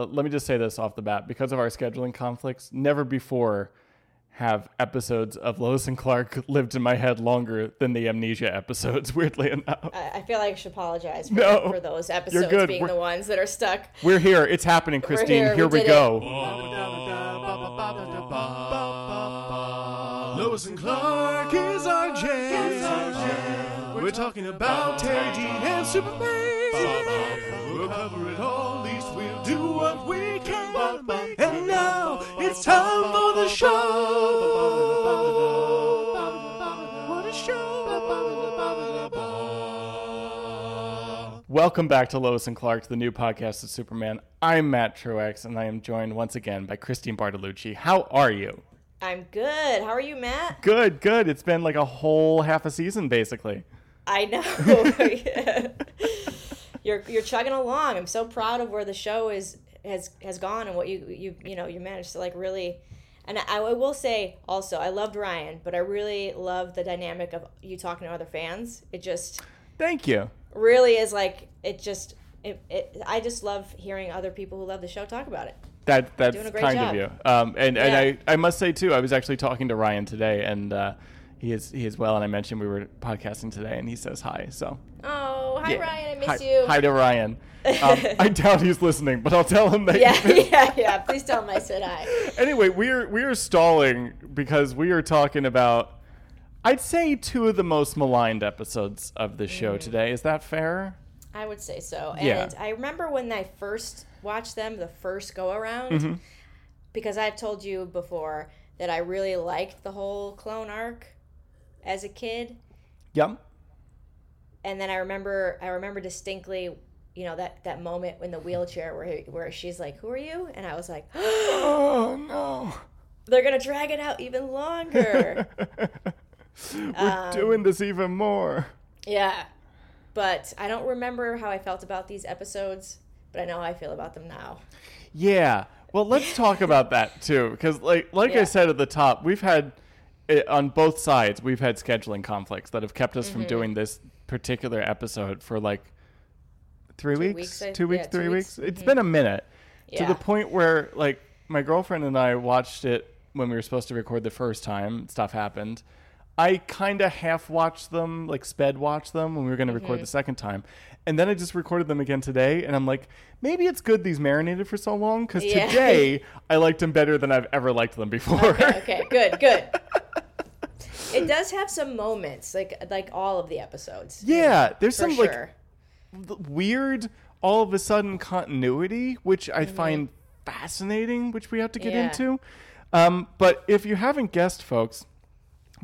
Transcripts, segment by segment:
uh, let me just say this off the bat because of our scheduling conflicts, never before have episodes of Lois and Clark lived in my head longer than the amnesia episodes, weirdly enough. I, I feel like I should apologize for, No, for those you're episodes good. being We're- the ones that are stuck. We're here. It's happening, Christine. here. Here, We we, did go. Lois and Clark is our jam. We're talking about Teri Dean and Superman. We'll cover it all, at least we'll do what we can. And now it's time for the show. What a show. Welcome back to Lois and Clark, the new podcast of Superman. I'm Matt Truex, and I am joined once again by Christine Bartolucci. How are you? I'm good. How are you, Matt? Good, good. It's been like a whole half a season, basically. I know. you're you're chugging along. I'm so proud of where the show is has has gone and what you you you know you managed to like really. And I, I will say also, I loved Ryan, but I really love the dynamic of you talking to other fans. It just Thank you. really is like it just. It, it, I just love hearing other people who love the show talk about it. That that's Doing a great kind job. of you. Um, and and I, I must say too, I was actually talking to Ryan today, and uh, he is he is well. And I mentioned we were podcasting today, and he says hi. So Oh, hi yeah. Ryan, I miss hi, you. Hi to Ryan. Um, I doubt he's listening, but I'll tell him that. Yeah, yeah, yeah. Please tell him I said hi. anyway, we are we are stalling because we are talking about. I'd say two of the most maligned episodes of the show Mm. today. Is that fair? I would say so. Yeah. And I remember when I first watched them, the first go around, Mm-hmm. because I've told you before that I really liked the whole clone arc as a kid. Yep. And then I remember, I remember distinctly, you know, that that moment in the wheelchair where he, where she's like, "Who are you?" And I was like, Oh no. "They're gonna drag it out even longer." We're Um, doing this even more. yeah. But I don't remember how I felt about these episodes, but I know how I feel about them now. Yeah. Well, let's talk about that too, because like like I said at the top, we've had eh, on both sides we've had scheduling conflicts that have kept us Mm-hmm. from doing this particular episode for like three weeks, weeks, I- two weeks, yeah, two three weeks. weeks. It's been a minute to the point where like my girlfriend and I watched it when we were supposed to record the first time. Stuff happened. I kind of half watched them, like sped watched them when we were going to record Mm-hmm. the second time. And then I just recorded them again today. And I'm like, maybe it's good these marinated for so long because Yeah. today I liked them better than I've ever liked them before. okay, okay, good, good. It does have some moments, like like all of the episodes. yeah, there's some sure. like weird, all of a sudden continuity, which I Mm-hmm. find fascinating, which we have to get Yeah. into. Um, but if you haven't guessed, folks,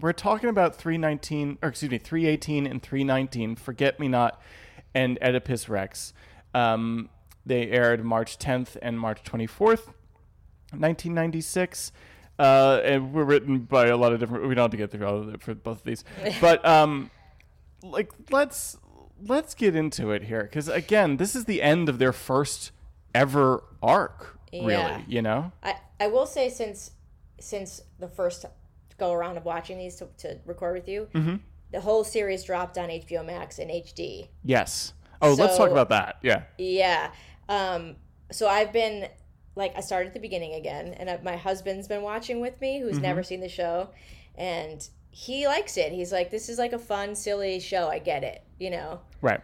we're talking about 319, or excuse me, 318 and 319, Forget Me Not and Oedipus Rex. Um, they aired March 10th and March 24th, 1996. Uh, and were written by a lot of different. We don't have to get through all of it for both of these, but um, like let's let's get into it here because again, this is the end of their first ever arc. Yeah. Really, you know. I I will say since since the first go around of watching these to, to record with you, Mm-hmm. the whole series dropped on HBO Max in HD. Yes. Oh, let's talk about that. Yeah. Yeah. Um. So I've been like I started at the beginning again, and I, my husband's been watching with me, Mm-hmm. who's never seen the show, and he likes it. He's like, "This is like a fun, silly show. I get it." You know. Right.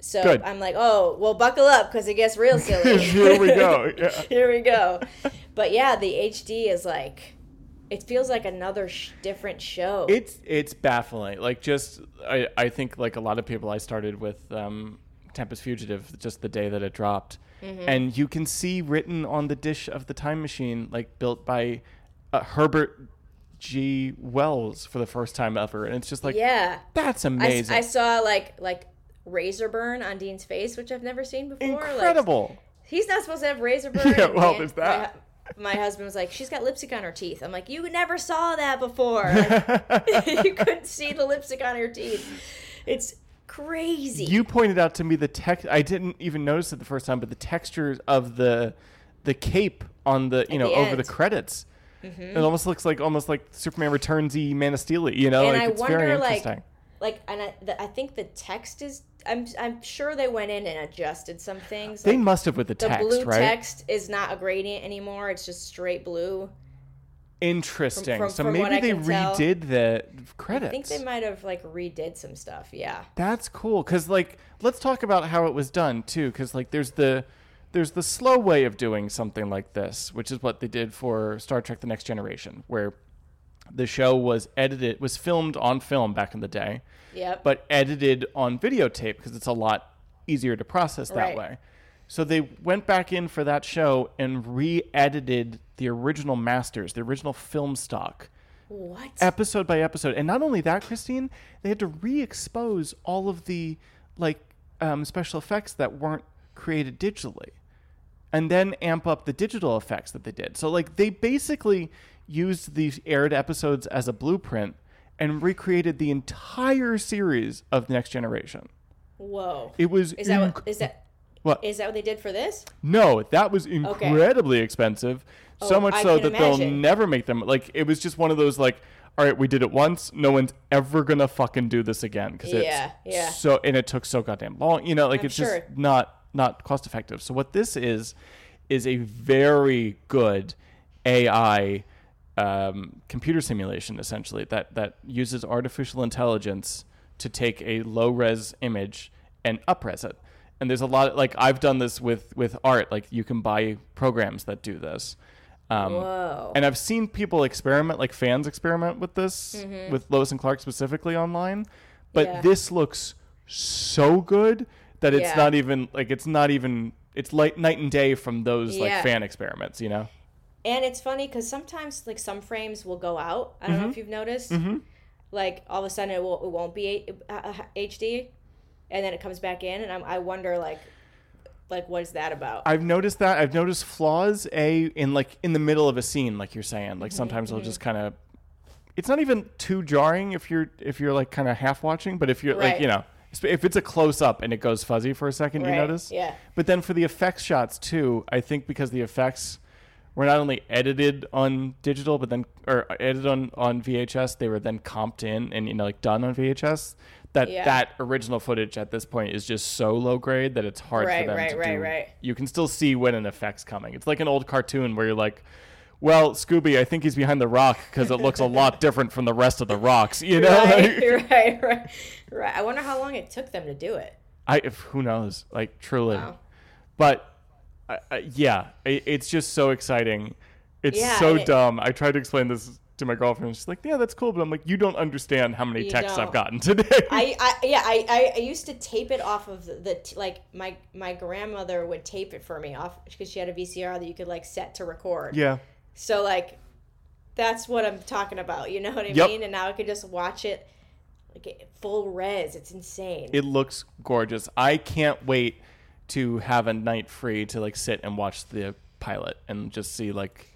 So Good. I'm like, "Oh, well, buckle up because it gets real silly." Here we go. Yeah. Here we go. But yeah, the HD is like, it feels like another sh- different show. It's it's baffling. Like just I I think like a lot of people I started with um Tempus Fugitive just the day that it dropped. Mm-hmm. And you can see written on the dish of the time machine like built by uh, Herbert G. Wells for the first time ever. And it's just like yeah. that's amazing. I saw like like razor burn on Dean's face, which I've never seen before. Like, Incredible. he's not supposed to have razor burn. Yeah, well, there's that. My, my husband was like, "She's got lipstick on her teeth." I'm like, "You never saw that before. Like, you couldn't see the lipstick on her teeth. It's crazy." you pointed out to me the text I didn't even notice it the first time, but the textures of the the cape on the you know the over end. the credits. Mm-hmm. It almost looks like almost like Superman Returns y Man of Steel, you know, And like I it's very wonder, like, interesting. like and I, the, I think the text is I'm I'm sure they went in and adjusted some things. They Like, must have with the the text, blue right? text is not a gradient anymore. It's just straight blue. Interesting. From- so from what maybe they can tell, redid the credits. I think they might have like redid some stuff. Yeah. That's cool cuz like let's talk about how it was done too cuz like there's the there's the slow way of doing something like this, which is what they did for Star Trek the Next Generation where the show was edited was filmed on film back in the day, Yep. but edited on videotape because it's a lot easier to process that Right. way. So they went back in for that show and re-edited the original masters, the original film stock what? episode by episode. And not only that, Christine, they had to re-expose all of the like um, special effects that weren't created digitally, and then amp up the digital effects that they did. So like they basically used these aired episodes as a blueprint and recreated the entire series of Next Generation. Whoa. It was Is that inc- what, is that what? is that what they did for this? No, that was incredibly expensive. So Oh, much I so that they'll never make them. Like it was just one of those like, all right, we did it once. No one's ever gonna fucking do this again because Yeah, it's yeah. so and it took so goddamn long. You know, like I'm it's sure. just not not cost effective. So what this is is a very good AI um, computer simulation essentially that that uses artificial intelligence to take a low res image and upres it. And there's a lot like I've done this with with art. Like you can buy programs that do this. Um, Whoa. and I've seen people experiment, like fans experiment with this, with Lois and Clark specifically online. But Mm-hmm. Yeah. this looks so good that it's Yeah. not even like it's not even it's like night and day from those like fan experiments, you know? And it's funny because sometimes like some frames will go out. I don't Mm-hmm. know if you've noticed. Like all of a sudden it will it won't be a- uh, HD, and then it comes back in, and I'm, I wonder like like what is that about? I've noticed that. I've noticed flaws a in like in the middle of a scene, like you're saying. Like mm-hmm, sometimes it'll mm-hmm. just kind of. It's not even too jarring if you're if you're like kind of half watching, but if you're like you know if it's a close up and it goes fuzzy for a second, you notice. yeah. But then for the effects shots too, I think because the effects were not only edited on digital, but then or uh, edited on on VHS, they were then comped in and you know like done on VHS. That Yeah. that original footage at this point is just so low grade that it's hard Right, for them right, to right, do. right. You can still see when an effect's coming. It's like an old cartoon where you're like. Well, Scooby, I think he's behind the rock because it looks a lot different from the rest of the rocks. You know, right, right, right, right. I wonder how long it took them to do it. I if, who knows, like truly. Wow. But uh, uh, yeah, it, it's just so exciting. It's Yeah, so it- dumb. I tried to explain this to my girlfriend. She's like, "Yeah, that's cool," but I'm like, "You don't understand how many You texts I've gotten today." I, I yeah I, I, I used to tape it off of the, the t- like my my grandmother would tape it for me off because she had a VCR that you could like set to record. yeah, So like, that's what I'm talking about. You know what I Yep. mean? And now I could just watch it like full res. It's insane. it looks gorgeous. I can't wait to have a night free to like sit and watch the pilot and just see like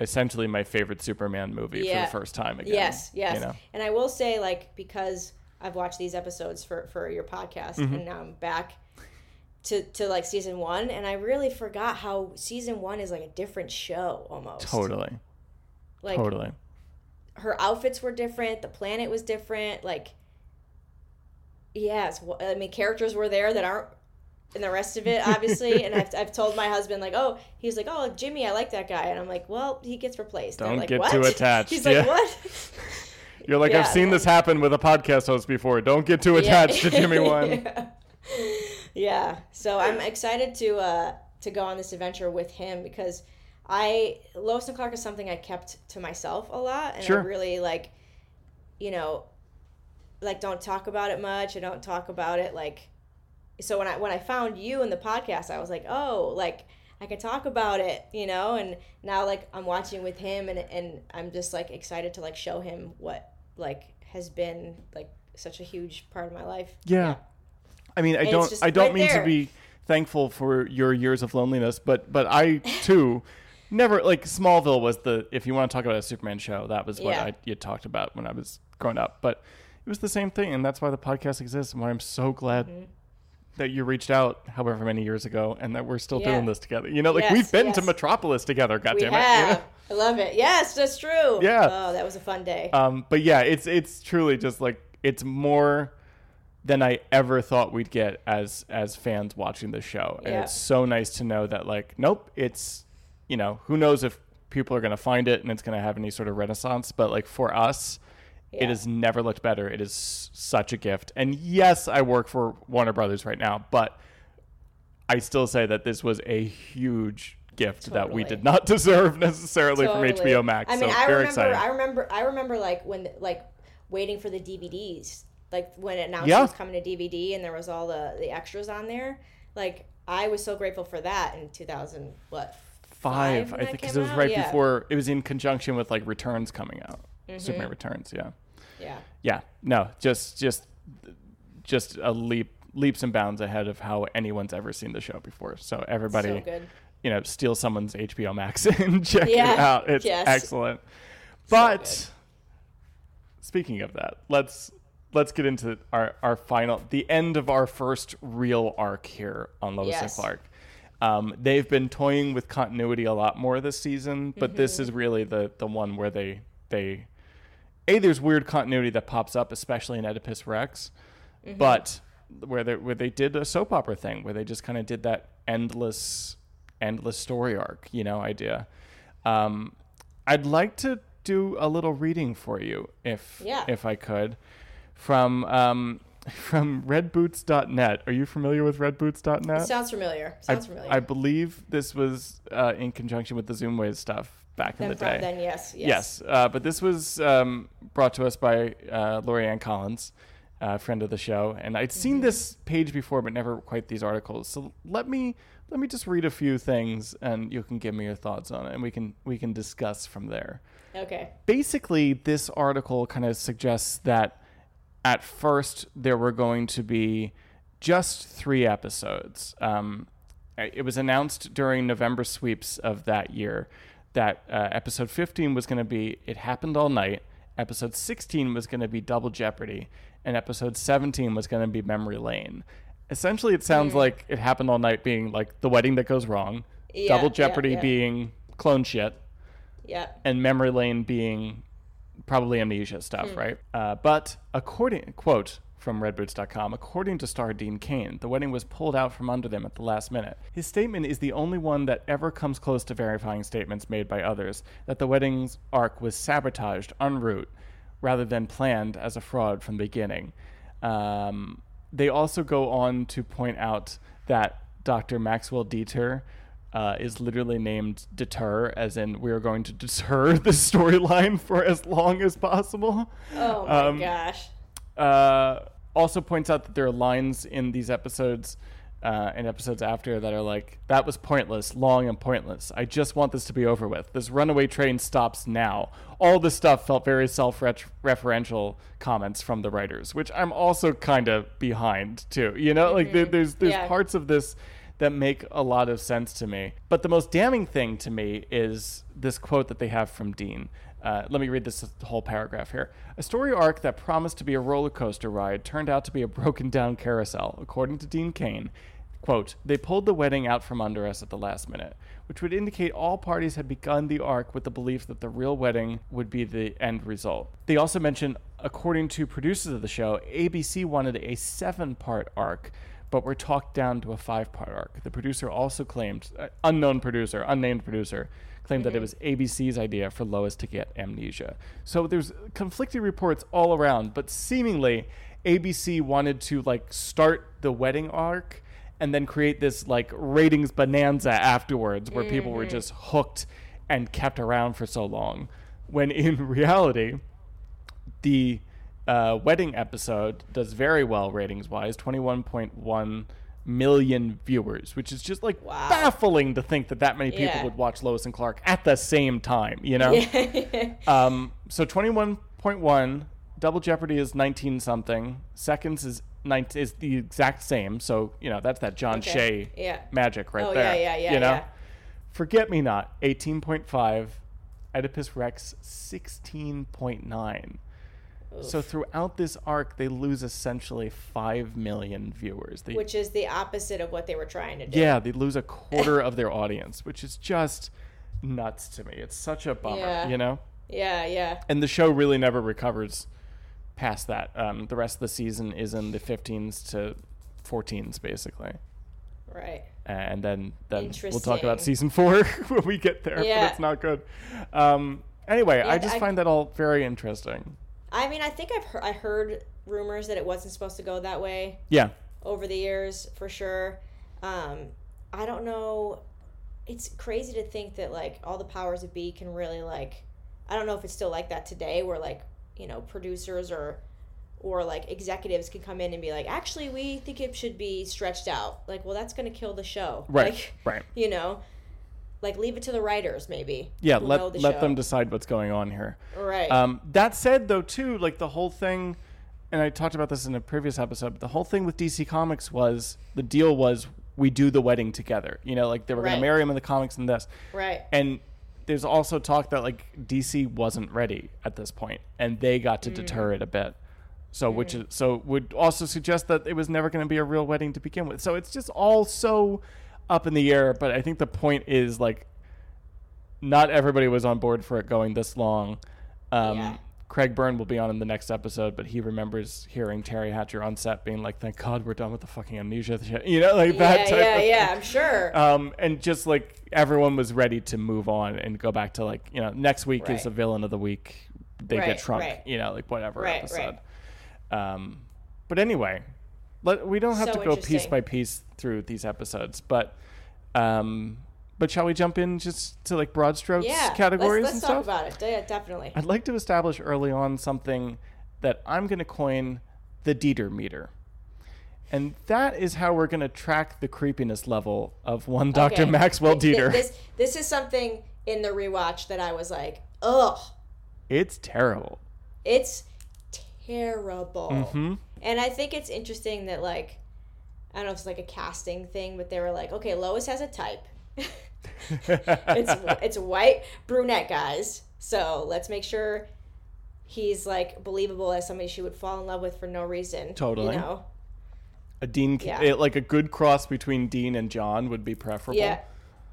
essentially my favorite Superman movie Yeah. for the first time again. yes, yes. You know? And I will say like because I've watched these episodes for for your podcast Mm-hmm. and now I'm back to to like season one and I really forgot how season one is like a different show almost. Totally, Like totally. her outfits were different. The planet was different. Like, yes, I mean, characters were there that aren't in the rest of it, obviously. and I've, I've told my husband, like, oh, he's like, oh, Jimmy, I like that guy. And I'm like, well, he gets replaced. Don't like, get what? too attached, He's yeah. like, what? You're like, Yeah. I've seen this happen with a podcast host before. Don't get too attached to Jimmy One. yeah. So I'm excited to uh, to go on this adventure with him because I Lois and Clark is something I kept to myself a lot, and Sure. I really like, you know, like don't talk about it much. I don't talk about it like. So when I when I found you in the podcast, I was like, oh, like I could talk about it, you know. And now like I'm watching with him, and and I'm just like excited to like show him what like has been like such a huge part of my life. Yeah. I mean, I it's don't I don't right mean to be thankful for your years of loneliness, but but I too never like Smallville was the if you want to talk about a Superman show, that was what Yeah. I you talked about when I was growing up. But it was the same thing and that's why the podcast exists and why I'm so glad Mm-hmm. That you reached out however many years ago and that we're still Yeah. doing this together. You know, like Yes, we've been to. Metropolis together, We goddammit. have. You know? I love it. Yes, that's true. Yeah. Oh, that was a fun day. Um, but yeah, it's it's truly just like it's more than I ever thought we'd get as as fans watching the show. And it's so nice to know that like nope, it's you know, who knows if people are going to find it and it's going to have any sort of renaissance, but like for us it has never looked better. It is such a gift. And yes, I work for Warner Brothers right now, but I still say that this was a huge gift that we did not deserve necessarily Totally. from HBO Max. I mean, so I very remember, exciting. I remember, I remember like when like waiting for the DVDs, like when it announced Yeah. it was coming to DVD and there was all the the extras on there. Like I was so grateful for that in 2000 what five, when I think, because it was right Yeah. before. It was in conjunction with like Returns coming out. Mm-hmm. Superman Returns, yeah, Yeah. yeah. No, just just just a leap leaps and bounds ahead of how anyone's ever seen the show before. So everybody, So you know, steal someone's HBO Max and check Yeah, it out. It's yes. excellent. But speaking of that, let's let's get into our our final the end of our first real arc here on Lois Yes. and Clark. Um, they've been toying with continuity a lot more this season, but this Mm-hmm. is really the the one where they they a there's weird continuity that pops up, especially in Oedipus Rex, Mm-hmm. but where they where they did a soap opera thing where they just kind of did that endless endless story arc, you know, idea. Um, I'd like to do a little reading for you if Yeah. if I could from um, from redboots.net. Are you familiar with redboots.net? Sounds familiar. I, Sounds familiar. I believe this was uh, in conjunction with the Zoomways stuff back in the day. then yes, yes. Yes, uh, but this was um, brought to us by uh, Lori Ann Collins, a friend of the show, and I'd seen Mm-hmm. this page before, but never quite these articles. So let me let me just read a few things, and you can give me your thoughts on it, and we can we can discuss from there. Okay. Basically, this article kind of suggests that at first there were going to be just three episodes. Um, it was announced during November sweeps of that year that uh, episode 15 was going to be It Happened All Night, episode 16 was going to be Double Jeopardy, and episode 17 was going to be Memory Lane. Essentially, it sounds like It Happened All Night being like the wedding that goes wrong, Yeah, Double Jeopardy yeah. being clone shit, Yeah. and memory lane being probably amnesia stuff, right? Uh, but according quote from redboots.com, according to star Dean Cain, the wedding was pulled out from under them at the last minute. His statement is the only one that ever comes close to verifying statements made by others that the wedding's arc was sabotaged en route rather than planned as a fraud from the beginning. Um, they also go on to point out that Dr. Maxwell Dieter uh, is literally named deter, as in we are going to deter the storyline for as long as possible. Oh my Um, gosh. Uh, also points out that there are lines in these episodes uh, and episodes after that are like, that was pointless, long and pointless. I just want this to be over with. This runaway train stops now. All this stuff felt very self referential comments from the writers, which I'm also kind of behind too. You know, like there, there's, there's Yeah. parts of this that make a lot of sense to me. But the most damning thing to me is this quote that they have from Dean. Uh, let me read this whole paragraph here. A story arc that promised to be a roller coaster ride turned out to be a broken down carousel, according to Dean Cain. Quote, they pulled the wedding out from under us at the last minute, which would indicate all parties had begun the arc with the belief that the real wedding would be the end result. They also mention, according to producers of the show, ABC wanted a seven part arc but were talked down to a five part arc. The producer also claimed, uh, unknown producer, unnamed producer, claimed that it was ABC's idea for Lois to get amnesia. So there's conflicting reports all around, but seemingly ABC wanted to like start the wedding arc and then create this like ratings bonanza afterwards where people were just hooked and kept around for so long. When in reality, the uh, wedding episode does very well ratings wise 21.1 million viewers which is just like Wow. baffling to think that that many people Yeah. would watch lois and clark at the same time you know um, so 21.1 double jeopardy is 19 something seconds is 19 is the exact same so you know that's that john Okay. shea Yeah. magic right Oh, there yeah, yeah, yeah, you know yeah. forget me not 18.5 oedipus rex 16.9 so throughout this arc, they lose essentially five million viewers. They, Which is the opposite of what they were trying to do. yeah, they lose a quarter of their audience, which is just nuts to me. It's such a bummer, Yeah. you know. Yeah, yeah. And the show really never recovers past that. Um, the rest of the season is in the 15s to 14s, basically. Right. And then, then we'll talk about season four when we get there, Yeah. but it's not good. Um, anyway, I just I- find that all very interesting. I mean, I think I've heard, I heard rumors that it wasn't supposed to go that way Yeah. over the years for sure. Um, I don't know. It's crazy to think that like all the powers of be can really like. I don't know if it's still like that today, where like you know producers or or like executives can come in and be like, actually, we think it should be stretched out. Like, well, that's going to kill the show. Right. Like, right. you know, like leave it to the writers maybe. Yeah, let the let show. them decide what's going on here. Right. Um, that said, though, too, like the whole thing, and I talked about this in a previous episode. But the whole thing with DC Comics was the deal was we do the wedding together. You know, like they were going to marry him in the comics and this. right. And there's also talk that like DC wasn't ready at this point, and they got Mm. to deter it a bit. So which is so would also suggest that it was never going to be a real wedding to begin with. So it's just all so up in the air. But I think the point is like not everybody was on board for it going this long. Um, Yeah. Craig Byrne will be on in the next episode, but he remembers hearing Teri Hatcher on set being like, "Thank God we're done with the fucking amnesia shit," you know, like that yeah, type yeah, yeah. thing. I'm sure. Um, and just like everyone was ready to move on and go back to like you know next week is Right. a villain of the week. They Right, get shrunk, right. you know, like whatever Right, episode. Um, but anyway, let, we don't have So to go piece by piece through these episodes, but um, but shall we jump in just to like broad strokes yeah. categories let's, and let's talk stuff? about it. Yeah, definitely. I'd like to establish early on something that I'm going to coin the Dieter meter. And that is how we're going to track the creepiness level of one Dr. Okay. Maxwell Dieter. This this is something in the rewatch that I was like, ugh, It's terrible. it's terrible. hmm And I think it's interesting that like, I don't know if it's like a casting thing, but they were like, okay, Lois has a type. it's it's white brunette guys, so let's make sure he's like believable as somebody she would fall in love with for no reason. Totally. You know? a Dean, Yeah. it- like a good cross between Dean and John would be preferable. Yeah.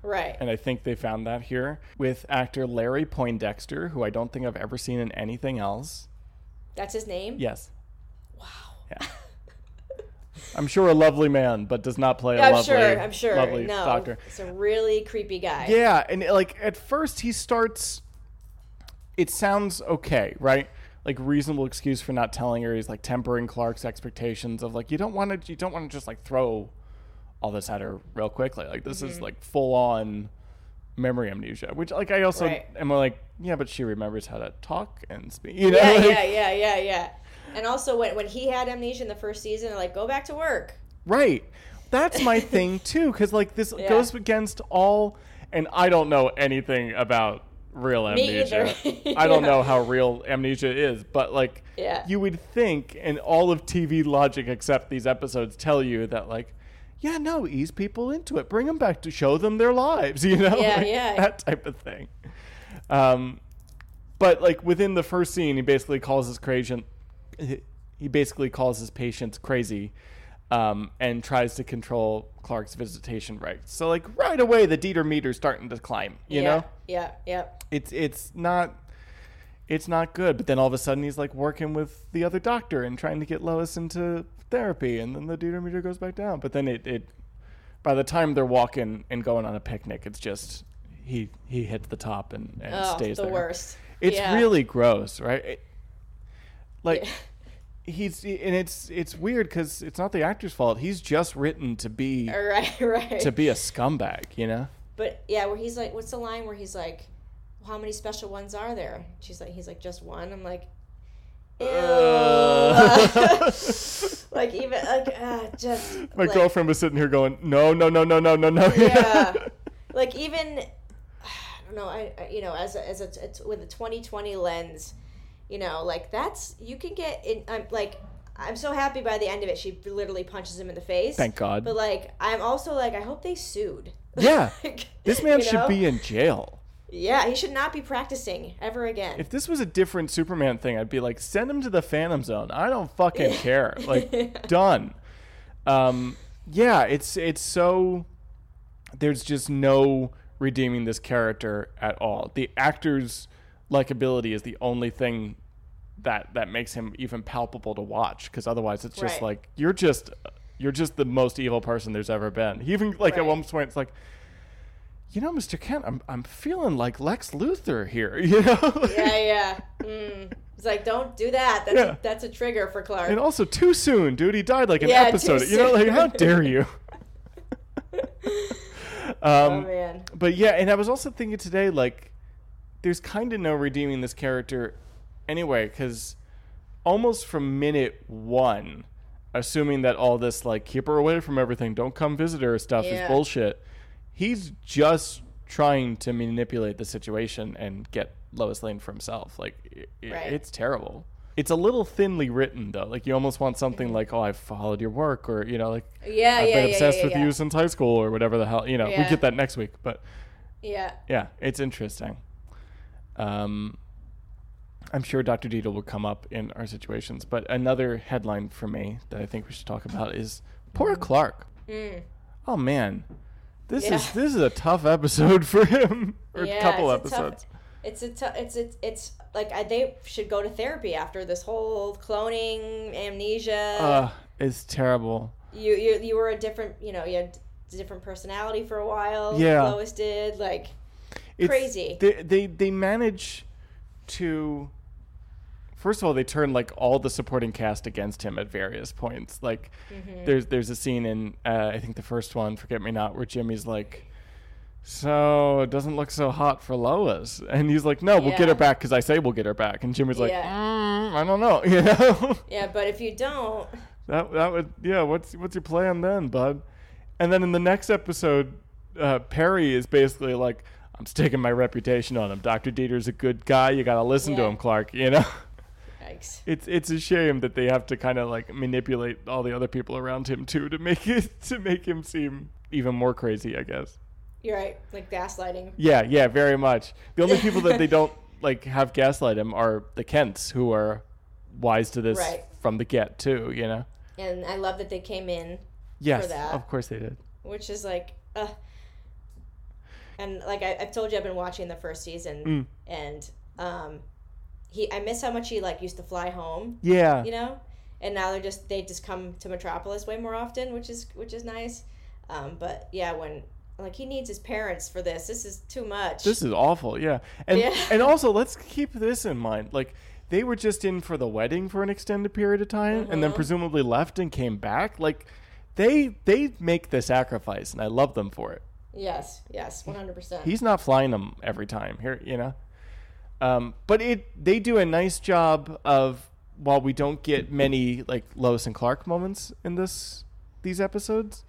Right. And I think they found that here with actor Larry Poindexter, who I don't think I've ever seen in anything else. That's his name. Yes. Yeah. I'm sure a lovely man, but does not play a I'm lovely, sure. I'm sure. lovely no, doctor. it's a really creepy guy. Yeah, and like at first he starts. It sounds okay, right? Like reasonable excuse for not telling her. He's like tempering Clark's expectations of like you don't want to you don't want to just like throw all this at her real quickly. Like this Mm-hmm. is like full on memory amnesia, which like I also Right. am like yeah, but she remembers how to talk and speak. You know, Yeah, like- yeah, yeah, yeah, yeah. And also, when, when he had amnesia in the first season, they're like, go back to work. Right. That's my thing too, because like this Yeah. goes against all, and I don't know anything about real Me amnesia. either. I don't know how real amnesia is, but like, Yeah. you would think, and all of TV logic except these episodes tell you that like, yeah, no, ease people into it, bring them back to show them their lives, you know, Yeah, Like, yeah. that type of thing. Um, but like within the first scene, he basically calls his patient. He basically calls his patients crazy, um, and tries to control Clark's visitation rights. So like right away, the Dieter meter's starting to climb. You yeah, know, Yeah, yeah. it's it's not it's not good. But then all of a sudden, he's like working with the other doctor and trying to get Lois into therapy, and then the Dieter meter goes back down. But then it, it by the time they're walking and going on a picnic, it's just he he hits the top and, and Oh, stays the there. worst. It's Yeah. really gross, right? It- like Yeah. he's and it's it's weird because it's not the actor's fault. He's just written to be Right, right. to be a scumbag, you know. But yeah, where he's like, what's the line where he's like, how many special ones are there? She's like, he's like, just one. I'm like, ew. Uh. like even like uh, just My like, girlfriend was sitting here going, "No, no, no, no, no, no, no." yeah like even i don't know i, I you know as a, as a it's with a 2020 lens you know like that's you can get in i'm like i'm so happy by the end of it she literally punches him in the face Thank God. but like i'm also like i hope they sued Yeah. Like, This man you should know? be in jail. yeah he should not be practicing ever again If this was a different Superman thing, I'd be like, send him to the Phantom Zone. I don't fucking care. Like, done. Um, yeah, it's it's so. There's just no redeeming this character at all. The actor's likability is the only thing that that makes him even palpable to watch because otherwise it's just Right. like you're just you're just the most evil person there's ever been. He even like at one point it's like you know, Mr. Kent, I'm I'm feeling like Lex Luthor here, you know? Yeah, yeah. Mm. It's like, don't do that. That's Yeah. a, that's a trigger for Clark. And also too soon, dude. He died like an Yeah, too episode. You know, like how dare you? oh um, man. but yeah, and I was also thinking today, like, there's kind of no redeeming this character anyway, because almost from minute one, assuming that all this like keep her away from everything, don't come visit her stuff is bullshit. He's just trying to manipulate the situation and get Lois Lane for himself. Like, i i- Right. it's terrible. It's a little thinly written though. Like you almost want Mm-hmm. something like, "Oh, I've followed your work," or you know, like, Yeah, "I've yeah, been yeah, obsessed yeah, with yeah. you since high school," or whatever the hell. You know, we get that next week. But Yeah. yeah, it's interesting. Um, I'm sure Dr. Deedle will come up in our situations, but another headline for me that I think we should talk about is poor Clark. Mm. Oh man, this is this is a tough episode for him, or yeah, couple a tough- episodes. it's a tough. It's it's it's like I, they should go to therapy after this whole cloning amnesia. Uh, it's terrible. you you you were a different. You know, you had a different personality for a while. Yeah. Lois did like. It's, Crazy. They, they they manage to. First of all, they turn like all the supporting cast against him at various points. Like, Mm-hmm. there's there's a scene in uh, I think the first one, Forget Me Not, where Jimmy's like, "So it doesn't look so hot for Lois," and he's like, "No, we'll get her back because I say we'll get her back," and Jimmy's like, Yeah. mm, "I don't know," you know. Yeah, but if you don't, That that would yeah. What's what's your plan then, bud? And then in the next episode, uh, Perry is basically like, "I'm sticking my reputation on him. Doctor Dieter's a good guy. You gotta listen to him, Clark." You know, yikes. it's it's a shame that they have to kind of like manipulate all the other people around him too to make it to make him seem even more crazy. I guess. You're right. Like gaslighting. Yeah, yeah, very much. The only people that they don't like have gaslight him are the Kents, who are wise to this Right. from the get too. You know. And I love that they came in, Yes, that. of course they did. which is like, uh. And like I, I've told you, I've been watching the first season, Mm. and um, he I miss how much he like used to fly home, Yeah. you know, and now they're just they just come to Metropolis way more often, which is which is nice. Um, but yeah, when like he needs his parents for this, this is too much. This is awful, yeah. And Yeah. and also let's keep this in mind. Like they were just in for the wedding for an extended period of time and then Mhm. presumably left and came back. Like they they make the sacrifice and I love them for it. Yes, yes, one hundred percent. He's not flying them every time here, you know. Um, but it they do a nice job of while we don't get many like Lois and Clark moments in this these episodes,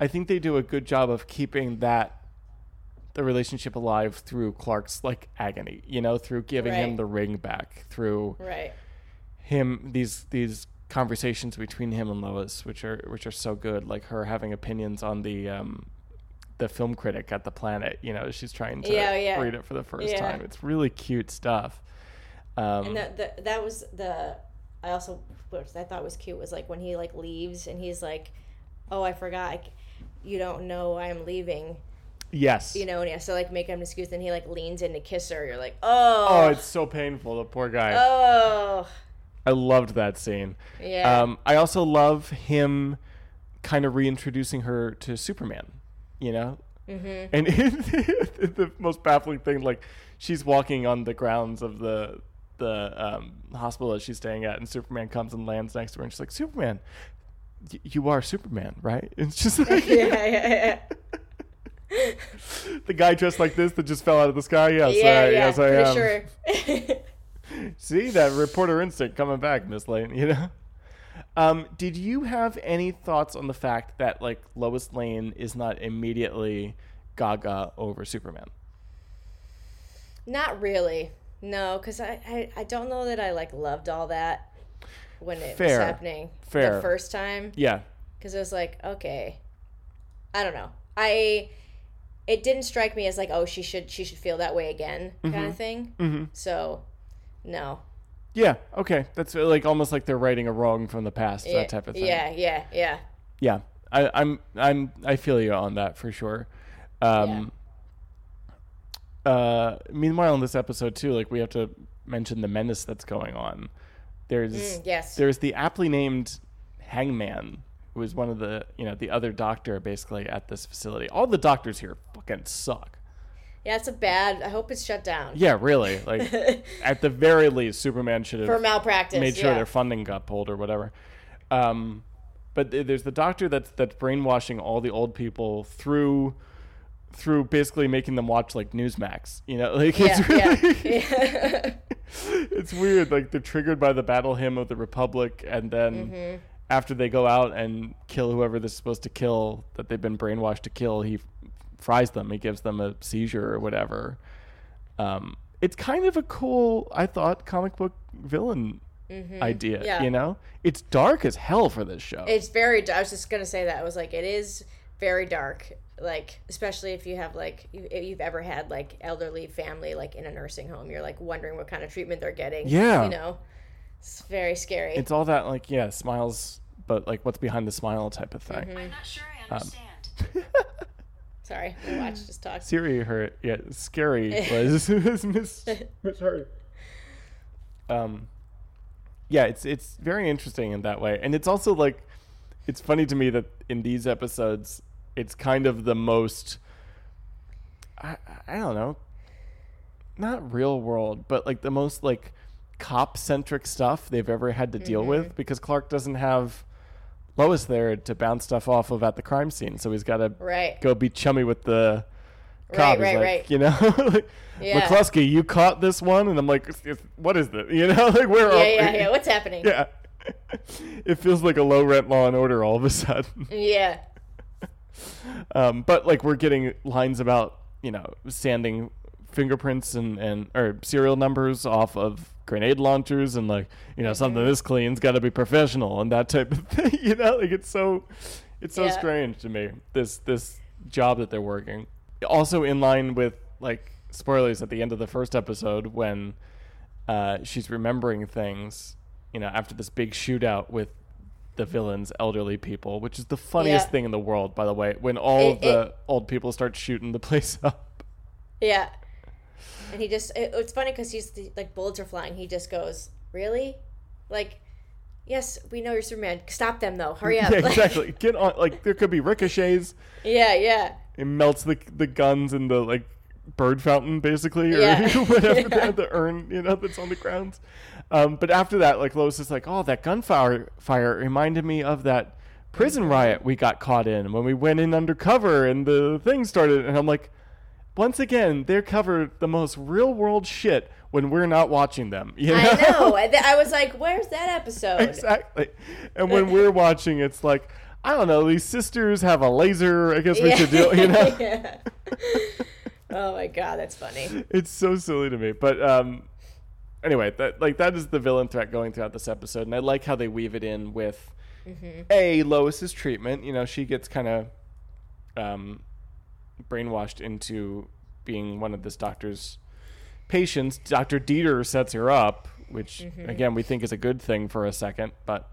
I think they do a good job of keeping that the relationship alive through Clark's like agony, you know, through giving him the ring back, through Right. him these these conversations between him and Lois, which are which are so good, like her having opinions on the um the film critic at the planet, you know, she's trying to Yeah, yeah. read it for the first Yeah. time. It's really cute stuff. Um, And that, that that was the I also what I thought was cute was like when he like leaves and he's like, "Oh, I forgot. I you don't know I'm leaving." yes. You know, and he has to like make an excuse. And he like leans in to kiss her. You're like, "Oh, Oh, it's so painful. The poor guy. oh, I loved that scene. yeah, Um, I also love him kind of reintroducing her to Superman, you know? mm-hmm. And the most baffling thing, like, she's walking on the grounds of the the um, hospital that she's staying at, and Superman comes and lands next to her, and she's like, Superman, y- you are Superman, right? And it's just like, yeah, yeah, yeah, the guy dressed like this that just fell out of the sky. Yes, yeah, I, yeah. yes, I am. Sure. See that reporter instinct coming back, Miss Lane. You know. Um, did you have any thoughts on the fact that like Lois Lane is not immediately Gaga over Superman? Not really. No, because I, I I don't know that I like loved all that when it Fair. was happening Fair. the first time. Yeah, because it was like okay i don't know i it didn't strike me as like oh she should she should feel that way again kind of thing hmm so no yeah. Okay, that's uh, like almost like they're writing a wrong from the past, yeah, that type of thing. yeah yeah yeah yeah. I, I'm I'm I feel you on that for sure. Um, uh, meanwhile, in this episode too, like we have to mention the menace that's going on. There's Mm, yes. there's the aptly named Hangman, who is one of the you know the other doctor basically at this facility. All the doctors here fucking suck. Yeah, it's a bad. I hope it's shut down. Yeah, really. Like at the very least, Superman should have For malpractice. made sure yeah. their funding got pulled or whatever. Um, but there's the doctor that's that's brainwashing all the old people through through basically making them watch like Newsmax. You know, like Yeah, it's really yeah. it's weird. Like they're triggered by the battle hymn of the Republic, and then Mm-hmm. after they go out and kill whoever they're supposed to kill, that they've been brainwashed to kill, he fries them. He gives them a seizure or whatever. Um, it's kind of a cool, I thought, comic book villain idea. Mm-hmm. Yeah. You know, it's dark as hell for this show. It's very. I was just gonna say that. I was like, it is very dark. Like, especially if you have like, you- if you've ever had like elderly family like in a nursing home, you're like wondering what kind of treatment they're getting. Yeah. You know, it's very scary. it's all that like yeah, smiles, but like what's behind the smile type of thing. Mm-hmm. I'm not sure I understand. Sorry, my watch just talked. Siri hurt. Yeah, scary was, was mis- misheard. Um, yeah, it's it's very interesting in that way, and it's also like, it's funny to me that in these episodes, it's kind of the most. I I don't know. Not real world, but like the most like cop centric stuff they've ever had to deal with because Clark doesn't have Lois there to bounce stuff off of at the crime scene, so he's got to Right. go be chummy with the Right, cop. He's right, like, right. You know, like, Yeah. McCluskey, you caught this one, and I'm like, what is this? You know, like where Yeah, are yeah, we? yeah. What's happening? Yeah. it feels like a low rent Law and Order all of a sudden. Yeah. Um, but like we're getting lines about you know sanding fingerprints and and or serial numbers off of grenade launchers and like you know something this clean's got to be professional and that type of thing. You know, like it's so it's so Yeah. strange to me this this job that they're working. Also in line with like spoilers at the end of the first episode when uh, she's remembering things. You know, after this big shootout with the villains, elderly people, which is the funniest Yeah. thing in the world, by the way. When all It- of the it- old people start shooting the place up. Yeah. And he just, it, it's funny because he's like, bullets are flying. He just goes, Really? Like, yes, we know you're Superman. Stop them though. Hurry up. Yeah, Like, exactly. Get on. Like there could be ricochets. yeah, yeah. It melts the the guns in the like bird fountain, basically, or Yeah. whatever Yeah. the, the urn, you know, that's on the ground. Um, but after that, like Lois is like, "Oh, that gunfire fire reminded me of that prison riot we got caught in when we went in undercover and the thing started." And I'm like, once again, they're covered the most real world shit when we're not watching them. You know? I know. I, th- I was like, Where's that episode? exactly. And when we're watching, it's like, I don't know, these sisters have a laser. I guess we should do, it, you know? yeah. oh my God, that's funny. it's so silly to me. But um, anyway, that like that is the villain threat going throughout this episode, and I like how they weave it in with a Lois's treatment. You know, she gets kind of um, brainwashed into being one of this doctor's patients. Doctor Dieter sets her up, which again we think is a good thing for a second, but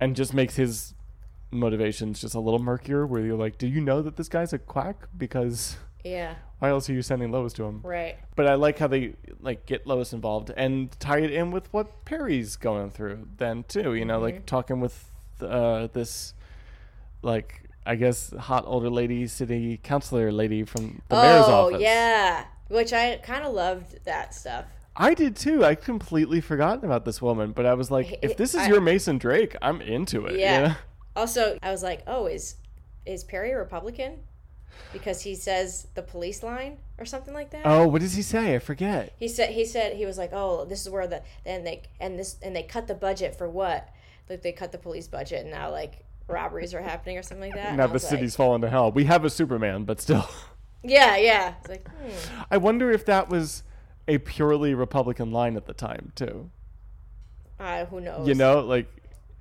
and just makes his motivations just a little murkier. Where you're like, do you know that this guy's a quack? Because Yeah. why else are you sending Lois to him? Right. But I like how they like get Lois involved and tie it in with what Perry's going through then too. You know, like talking with uh, this like I guess hot older lady city councilor lady from the mayor's oh, office. oh, yeah. Which I kind of loved that stuff. I did too. I completely forgotten about this woman, but I was like, if this is I- your Mason Drake, I'm into it. you Yeah. Also, I was like, oh, is is Perry a Republican? Because he says the police line or something like that. Oh, what does he say? I forget. He said he said he was like, oh, this is where the and they and this and they cut the budget for what? Like they cut the police budget and now like robberies are happening or something like that. Now the like, city's fallen to hell. We have a Superman, but still. Yeah, yeah. It's like, hmm. I wonder if that was a purely Republican line at the time too. uh, who knows? You know, like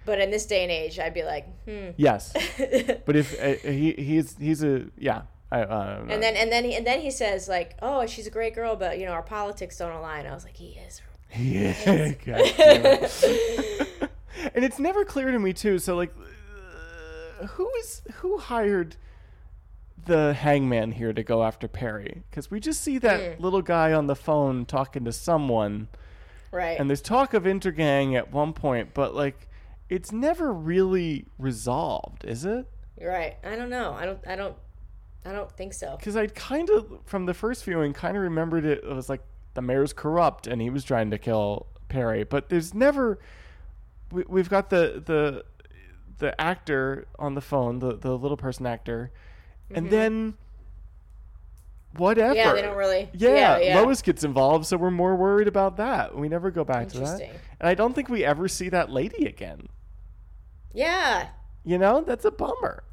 But in this day and age, I'd be like, hmm. yes, but if uh, he he's he's a yeah. I, I. And then and then he, and then he says like, oh, she's a great girl, but you know our politics don't align. I was like, he is. Yeah, God damn it. and it's never clear to me too. So like, who is who hired the hangman here to go after Perry? Because we just see that Hmm. little guy on the phone talking to someone. Right. And there's talk of intergang at one point, but like it's never really resolved, is it? right. I don't know. I don't. I don't. I don't think so. Because I kind of, from the first viewing, kind of remembered it, it was like the mayor's corrupt and he was trying to kill Perry. But there's never. We, we've got the the the actor on the phone, the the little person actor, and then whatever. Mm-hmm. Yeah, they don't really. Yeah, Yeah, yeah. Lois gets involved, so we're more worried about that. We never go back to that. And I don't think we ever see that lady again. Yeah. You know, that's a bummer.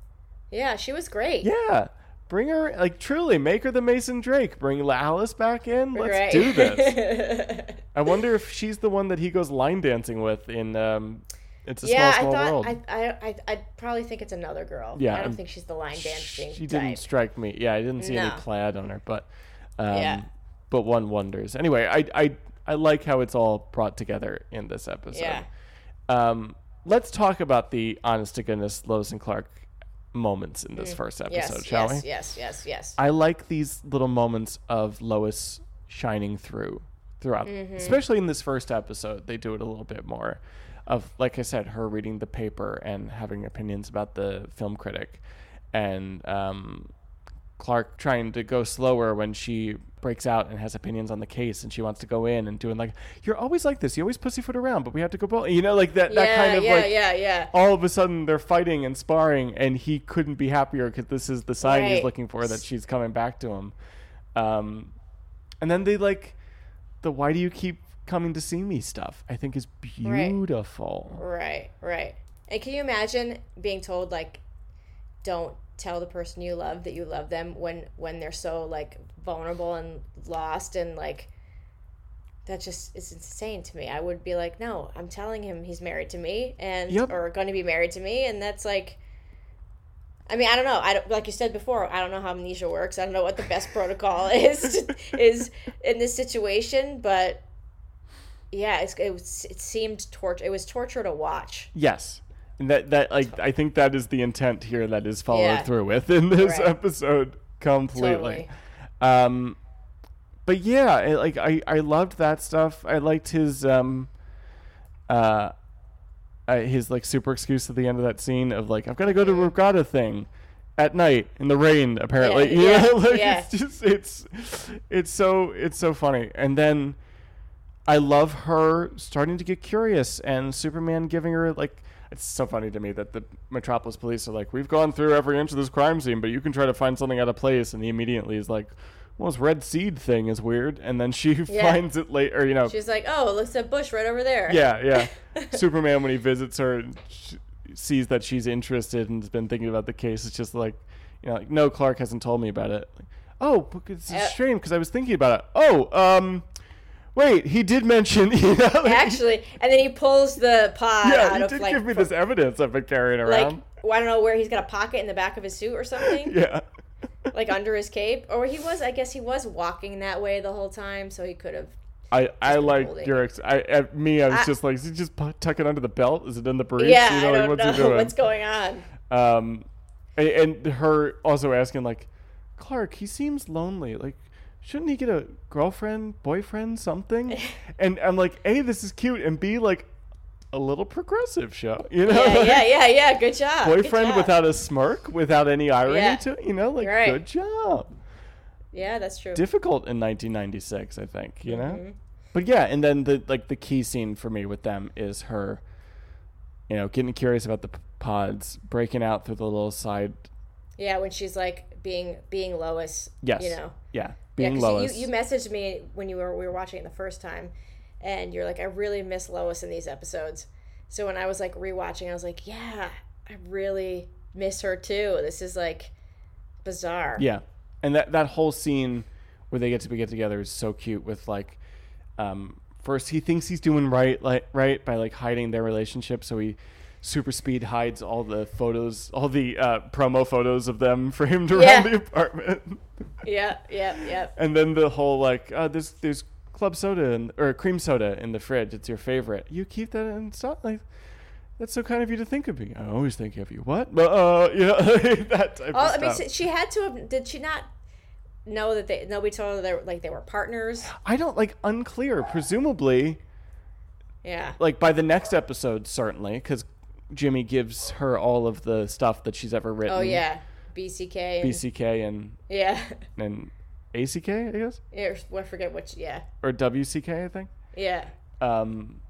Yeah. She was great. Yeah. Bring her, like, truly, make her the Mason Drake. Bring Alice back in. Let's Right. do this. I wonder if she's the one that he goes line dancing with in um, It's a yeah, Small, Small I thought World. I, I I I probably think it's another girl. Yeah, I don't I'm- think she's the line dancing. she didn't type. strike me. Yeah, I didn't see any No. plaid on her, but um, Yeah. but one wonders. Anyway, I I I like how it's all brought together in this episode. Yeah. Um, let's talk about the honest to goodness Lois and Clark moments in this first episode, Mm. Yes, shall yes, we? yes, yes, yes. I like these little moments of Lois shining through throughout, Mm-hmm. especially in this first episode. They do it a little bit more of, like I said, her reading the paper and having opinions about the film critic, and um, Clark trying to go slower when she breaks out and has opinions on the case, and she wants to go in and doing like, "You're always like this. You always pussyfoot around, but we have to go." Bo-. You know, like that. yeah, that kind of yeah, like yeah, yeah. all of a sudden they're fighting and sparring and he couldn't be happier because this is the sign he's looking for that she's coming back to him um, and then they like the why do you keep coming to see me stuff i think is Right. beautiful Right, right. And can you imagine being told like, don't tell the person you love that you love them when when they're so like vulnerable and lost and like that just is insane to me. I would be like, no, I'm telling him he's married to me and Yep. or going to be married to me, and that's like. I mean, I don't know. I don't, like you said before. I don't know how amnesia works. I don't know what the best protocol is is in this situation, but yeah, it's, it was. It seemed torture. It was torture to watch. yes and that that like i think that is the intent here that is followed Yeah. through with in this Right. episode completely Totally. Um, but yeah, I, like I, I loved that stuff. I liked his um, uh, uh, his like super excuse at the end of that scene of like I've got to go to a regatta thing at night in the rain. Apparently, Yeah, you yeah, know, like yeah. it's just it's it's so it's so funny. And then I love her starting to get curious and Superman giving her like. It's so funny to me that the Metropolis police are like, we've gone through every inch of this crime scene, but you can try to find something out of place. And he immediately is like, well, this red seed thing is weird. And then she Yeah. finds it later, you know. She's like, "Oh, it looks at bush right over there." Yeah, yeah. Superman, when he visits her, sees that she's interested and has been thinking about the case. It's just like, you know, like, no, Clark hasn't told me about it. Like, oh, but it's a Uh, shame because I was thinking about it. Oh, um, wait, he did mention, you know, like, Actually, and then he pulls the pod yeah, out he of did like, give me fro- this evidence I've been carrying like around. well, I don't know where he's got a pocket in the back of his suit or something, yeah. like under his cape, or he was. I guess he was walking that way the whole time, so he could have. I, I like your ex- I, me I was I- just like is he just tuck it under the belt is it in the briefs Yeah, you know, I don't what's know what's going on. um and, and her also asking like clark he seems lonely like shouldn't he get a girlfriend boyfriend something and i'm like a this is cute and b like a little progressive show you know Yeah, Like, yeah, yeah, yeah. Good job. good boyfriend job. without a smirk without any irony Yeah. to it you know like Right. good job Yeah, that's true. difficult in 1996 i think you know Mm-hmm. but yeah and then the like the key scene for me with them is her you know getting curious about the pods breaking out through the little side yeah, when she's like being being Lois. yes You know. Yeah, being 'cause lois You, you messaged me when you were we were watching it the first time, and you're like, I really miss Lois in these episodes. So when I was like rewatching, I was like, yeah, I really miss her too. This is like bizarre. yeah and that that whole scene where they get to get together is so cute with like um first he thinks he's doing right like right by like hiding their relationship so he super speed hides all the photos all the uh, promo photos of them framed around Yeah. the apartment yeah, yeah, yeah. And then the whole like, uh, there's there's club soda and or cream soda in the fridge. It's your favorite. You keep that in stock. Like, that's so kind of you to think of me. I always think of you. What? But uh, you know, that type Oh, of I mean, stuff. she- she had to have. Did she not know that they? Nobody told her they were, like they were partners. I don't like unclear. Presumably, Yeah. like by the next episode certainly because Jimmy gives her all of the stuff that she's ever written. Oh yeah. BCK. And, BCK and Yeah. and ACK I guess yeah. I forget which. Yeah. or WCK I think. Yeah. Um,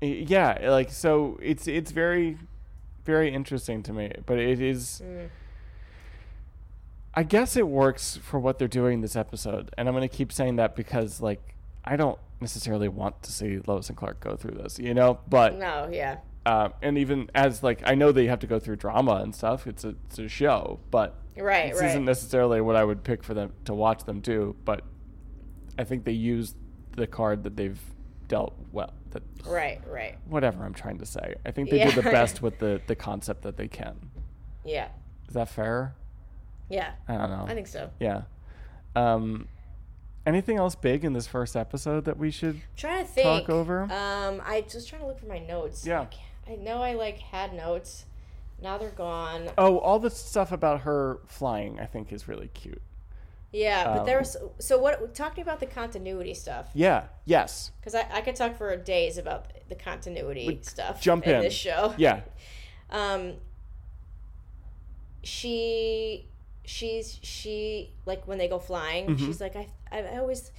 yeah, like so it's it's very very interesting to me, but it is. Mm. I guess it works for what they're doing this episode, and I'm gonna keep saying that because like I don't necessarily want to see Lois and Clark go through this, you know. But No. Yeah. Uh, and even as like I know they have to go through drama and stuff. It's a it's a show, but Right. this right. isn't necessarily what I would pick for them to watch them do. But I think they use the card that they've dealt well. That right. Right. whatever I'm trying to say. I think they Yeah. did the best with the the concept that they can. Yeah. Is that fair? Yeah. I don't know. I think so. Yeah. Um, anything else big in this first episode that we should? trying to think. Talk over? Um, I was trying to look for my notes. Yeah. I, know I like had notes. Now they're gone. Oh, all the stuff about her flying, I think, is really cute. Yeah, but Um, there was so what? Talking about the continuity stuff, Yeah. Yes. because I, I could talk for days about the continuity stuff. jump in. this show. Yeah. Um. She, she's she like when they go flying. Mm-hmm. She's like I I, I always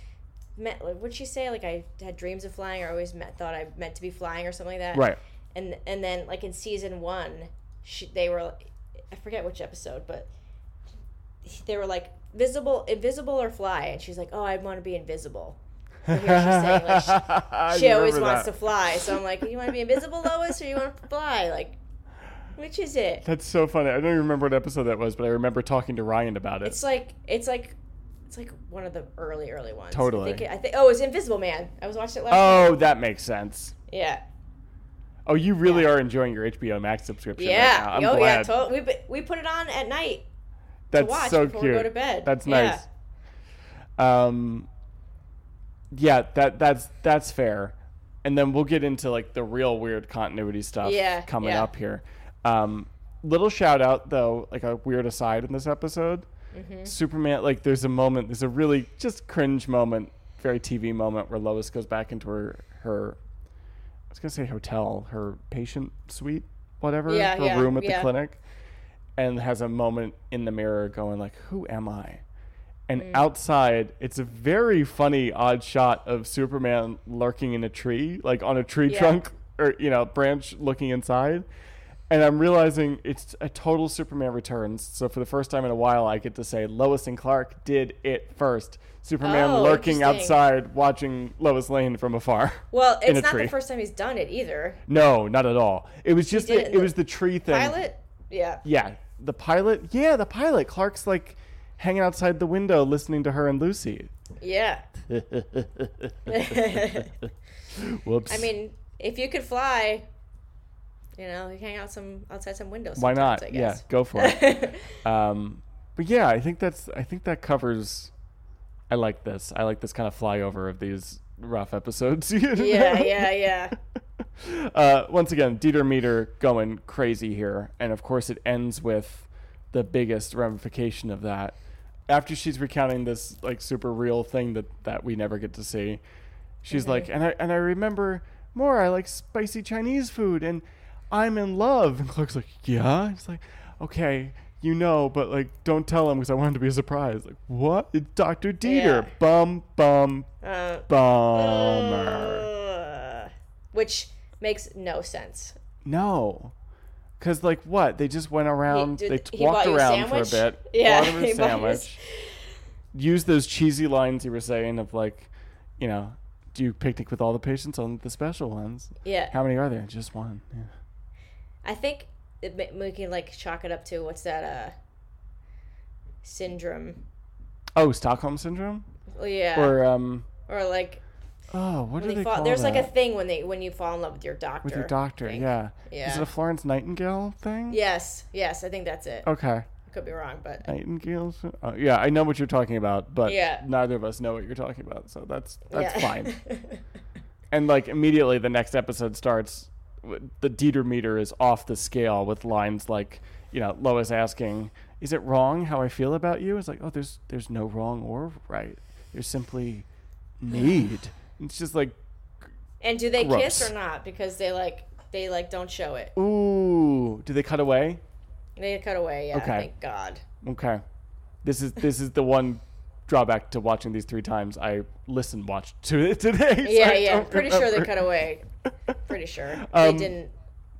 meant like what'd she say like I had dreams of flying or always met, thought I meant to be flying or something like that. Right. And and then like in season one, she, they were I forget which episode, but they were like visible, invisible or fly, and she's like, oh, I want to be invisible. And here she's saying like she, she always remember wants to fly, so I'm like, you want to be invisible, Lois, or you want to fly? Like, which is it? That's so funny. I don't even remember what episode that was, but I remember talking to Ryan about it. It's like it's like. It's like one of the early, early ones. Totally. I think, I think. Oh, it's Invisible Man. I was watching it last. oh, night. that makes sense. Yeah. Oh, you really are enjoying your HBO Max subscription Yeah. right now. I'm oh, glad. yeah. To- we put- we put it on at night. That's so before cute. we go to bed. That's Yeah. nice. Um, yeah, that that's that's fair. And then we'll get into like the real weird continuity stuff Yeah, coming yeah. up here. Um, little shout out though, like a weird aside in this episode. Mm-hmm. Superman, like there's a moment, there's a really just cringe moment, very TV moment where Lois goes back into her her, was gonna say hotel, her patient suite, whatever, Yeah, her yeah, room at the yeah. clinic, and has a moment in the mirror going like, "Who am I?" And Mm. outside, it's a very funny, odd shot of Superman lurking in a tree, like on a tree trunk or you know branch, looking inside. And I'm realizing it's a total Superman Returns. So for the first time in a while, I get to say Lois and Clark did it first. Superman Oh, lurking outside, watching Lois Lane from afar. Well, it's not tree. the first time he's done it either. No, not at all. It was just the, it it was the tree thing. Pilot. Yeah. Yeah, the pilot. Yeah, the pilot. Clark's like hanging outside the window listening to her and Lucy. Yeah. Whoops. I mean, if you could fly, you know, you hang out some outside some windows. why not? Yeah, go for it. um, but yeah, I think that's. I think that covers. I like this. I like this kind of flyover of these rough episodes. yeah, yeah, yeah. uh, once again, Dieter Meter going crazy here, and of course it ends with the biggest ramification of that. After she's recounting this like super real thing that that we never get to see, she's Mm-hmm. like, and I and I remember more. I like spicy Chinese food, and I'm in love. And Clark's like, yeah. He's like, okay. You know, but like, don't tell him because I want him to be a surprise. Like, what? It's Doctor Dieter. Yeah. Bum, bum, Uh, bummer. uh, which makes no sense. No. Because, like, what? They just went around, did- they t- he walked around for a bit, Yeah, bought him a he bought you a sandwich, used those cheesy lines you were saying of, like, you know, do you picnic with all the patients on the special ones? Yeah. How many are there? Just one. Yeah. I think it, we can like chalk it up to what's that uh syndrome? Oh, Stockholm Syndrome? Well, yeah. Or, um. Or, like oh, what do they they fall, call there's like a thing when they when you fall in love with your doctor. With your doctor, yeah. Yeah. Is it a Florence Nightingale thing? Yes, yes, I think that's it. Okay. Could be wrong, but Nightingale? Oh, yeah, I know what you're talking about, but Yeah. neither of us know what you're talking about, so that's that's yeah. fine. and like immediately the next episode starts the Dieter meter is off the scale with lines like you know Lois asking is it wrong how I feel about you it's like oh there's there's no wrong or right there's simply need it's just like And do they kiss or not? Because they like they like don't show it. Ooh, do they cut away? They cut away. Yeah. Okay. Thank God. Okay. This is this is the one drawback to watching these three times. I listened, watched to it today. so Yeah, I yeah. Pretty sure they cut away. Pretty sure Um, they didn't.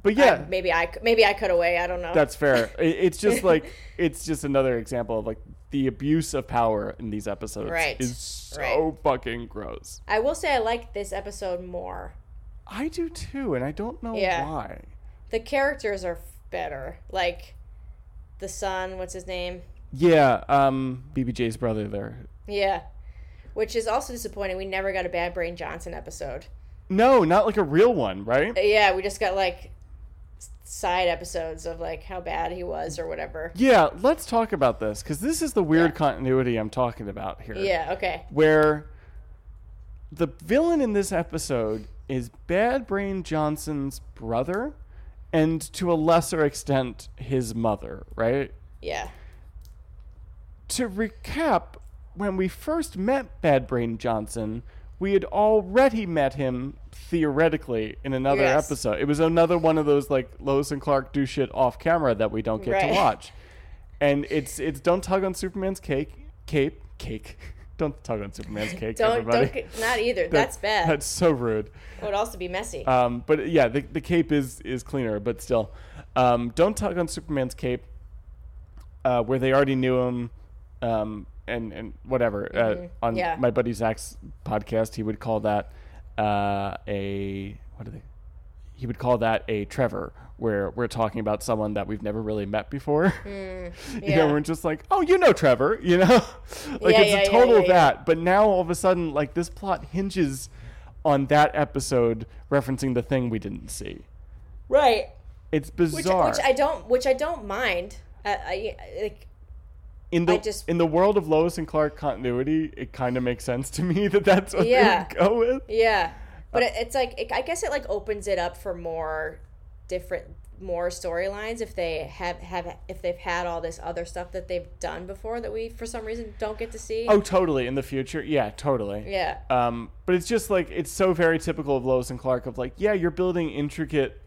But yeah, I- maybe I maybe I cut away. I don't know. that's fair. It's just like it's just another example of like the abuse of power in these episodes Right, is so right. fucking gross. I will say I like this episode more. I do too, and I don't know Yeah. why. The characters are better. Like the son, what's his name? Yeah, um, BBJ's brother there. Yeah. Which is also disappointing. We never got a Bad Brain Johnson episode. No, not like a real one, right? Uh, Yeah, we just got like side episodes of like how bad he was or whatever. Yeah, let's talk about this because this is the weird Yeah. continuity I'm talking about here. Yeah, okay. where the villain in this episode is Bad Brain Johnson's brother and to a lesser extent his mother, right? Yeah. To recap, when we first met Bad Brain Johnson, we had already met him theoretically in another Yes. episode. It was another one of those like Lois and Clark do shit off camera that we don't get to watch. And it's it's don't tug on Superman's cake cape cake. Don't tug on Superman's cake, Don't everybody. don't not either. That- That's bad. That's so rude. it would also be messy. Um, but yeah, the, the cape is is cleaner, but still, um, don't tug on Superman's cape, uh, where they already knew him, um, and and whatever. Uh, on Mm-hmm. Yeah. my buddy Zach's podcast, he would call that uh, a what do they? He would call that a Trevor, where we're talking about someone that we've never really met before. you know, Mm, yeah. we're just like, oh, you know Trevor, you know, like Yeah, it's a total yeah, of yeah. that. But now all of a sudden, like this plot hinges on that episode referencing the thing we didn't see. right. It's Which, bizarre. which I don't which I don't mind. I, I like in the just- in the world of Lois and Clark continuity, it kind of makes sense to me that that's what Yeah. they would go with. Yeah, but it, it's like it, I guess it like opens it up for more different more storylines if they have have if they've had all this other stuff that they've done before that we for some reason don't get to see. Oh, totally. In the future, yeah, totally. yeah, Um, but it's just like it's so very typical of Lois and Clark of like, yeah, you're building intricate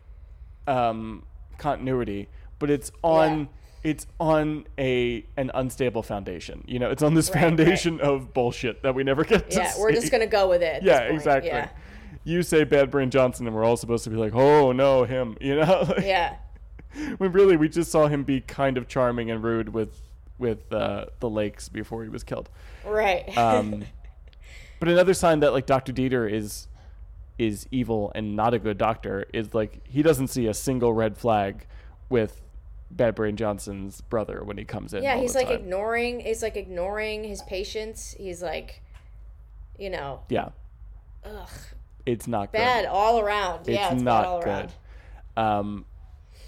um, continuity, but it's on it's on a an unstable foundation. You know, it's on this Right, right. foundation of bullshit that we never get to yeah. We're just gonna go with it. Yeah, exactly. Yeah, You say Bad Brain Johnson, and we're all supposed to be like, oh no, him. You know, Like, yeah, when really we just saw him be kind of charming and rude with with uh, the lakes before he was killed. right. Um, but another sign that like Doctor Dieter is is evil and not a good doctor is like he doesn't see a single red flag with Bad Brain Johnson's brother when he comes in. yeah, he's like time. ignoring. He's like ignoring his patients. He's like, you know, yeah, ugh, it's not bad good. all around. It's, yeah, it's not good. Um,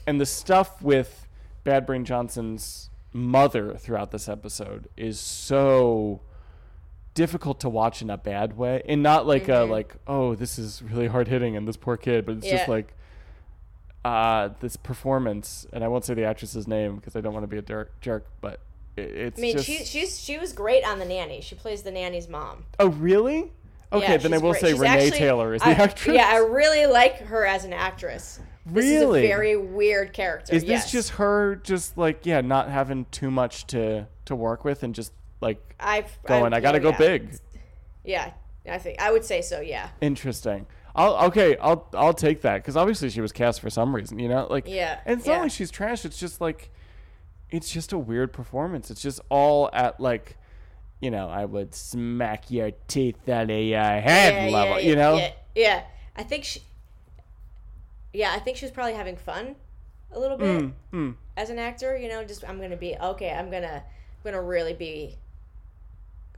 and the stuff with Bad Brain Johnson's mother throughout this episode is so difficult to watch in a bad way, and not like a like oh this is really hard hitting and this poor kid, but it's just Mm-hmm. Like uh this performance, and I won't say the actress's name because I don't want to be a jerk, jerk but it, it's I mean, just she she's she was great on the nanny. She plays the nanny's mom. oh really okay Yeah, then I will great. say She's Renee actually- Taylor is I- the actress. Yeah, I really like her as an actress. This Really? is a very weird character. Is this yes. just her just like yeah, not having too much to to work with and just like I've going, I, gotta yeah, go yeah. big. Yeah, I think I would say so. Yeah, Interesting. I'll okay, I'll I'll take that because obviously she was cast for some reason, you know, like Yeah, And it's yeah. not like she's trash. It's just like, it's just a weird performance. It's just all at like, you know, I would smack your teeth at a uh, head yeah, level, yeah, you know. Yeah, yeah. I think she. Yeah, I think she was probably having fun a little bit Mm. as an actor. You know, just I'm gonna be okay. I'm gonna I'm gonna really be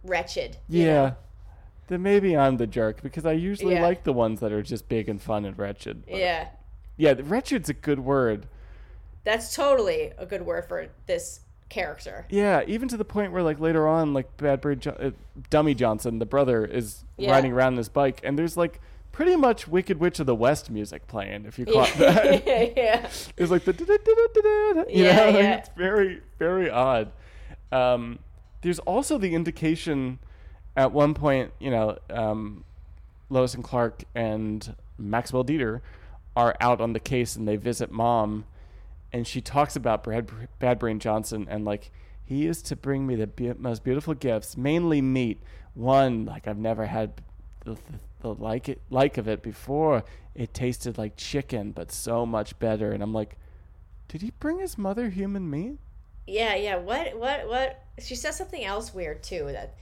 wretched. Yeah. know? Then maybe I'm the jerk because I usually Yeah. like the ones that are just big and fun and wretched. but- Yeah. Yeah, wretched's a good word. That's totally a good word for this character. Yeah, even to the point where like later on, like Bad Brain jo- uh, Dummy Johnson, the brother, is Yeah. riding around on his bike, and there's like pretty much Wicked Witch of the West music playing. If you caught that, yeah. it's like the da-da-da-da-da-da, you Yeah, know, like, yeah. it's very very odd. Um, there's also the indication at one point, you know, um, Lois and Clark and Maxwell Dieter are out on the case and they visit mom, and she talks about Brad, Bad Brain Johnson and like he used to bring me the be- most beautiful gifts, mainly meat. One like I've never had the, the, the like it like of it before. It tasted like chicken, but so much better. And I'm like, did he bring his mother human meat? Yeah, yeah. What, what, what? She says something else weird too. That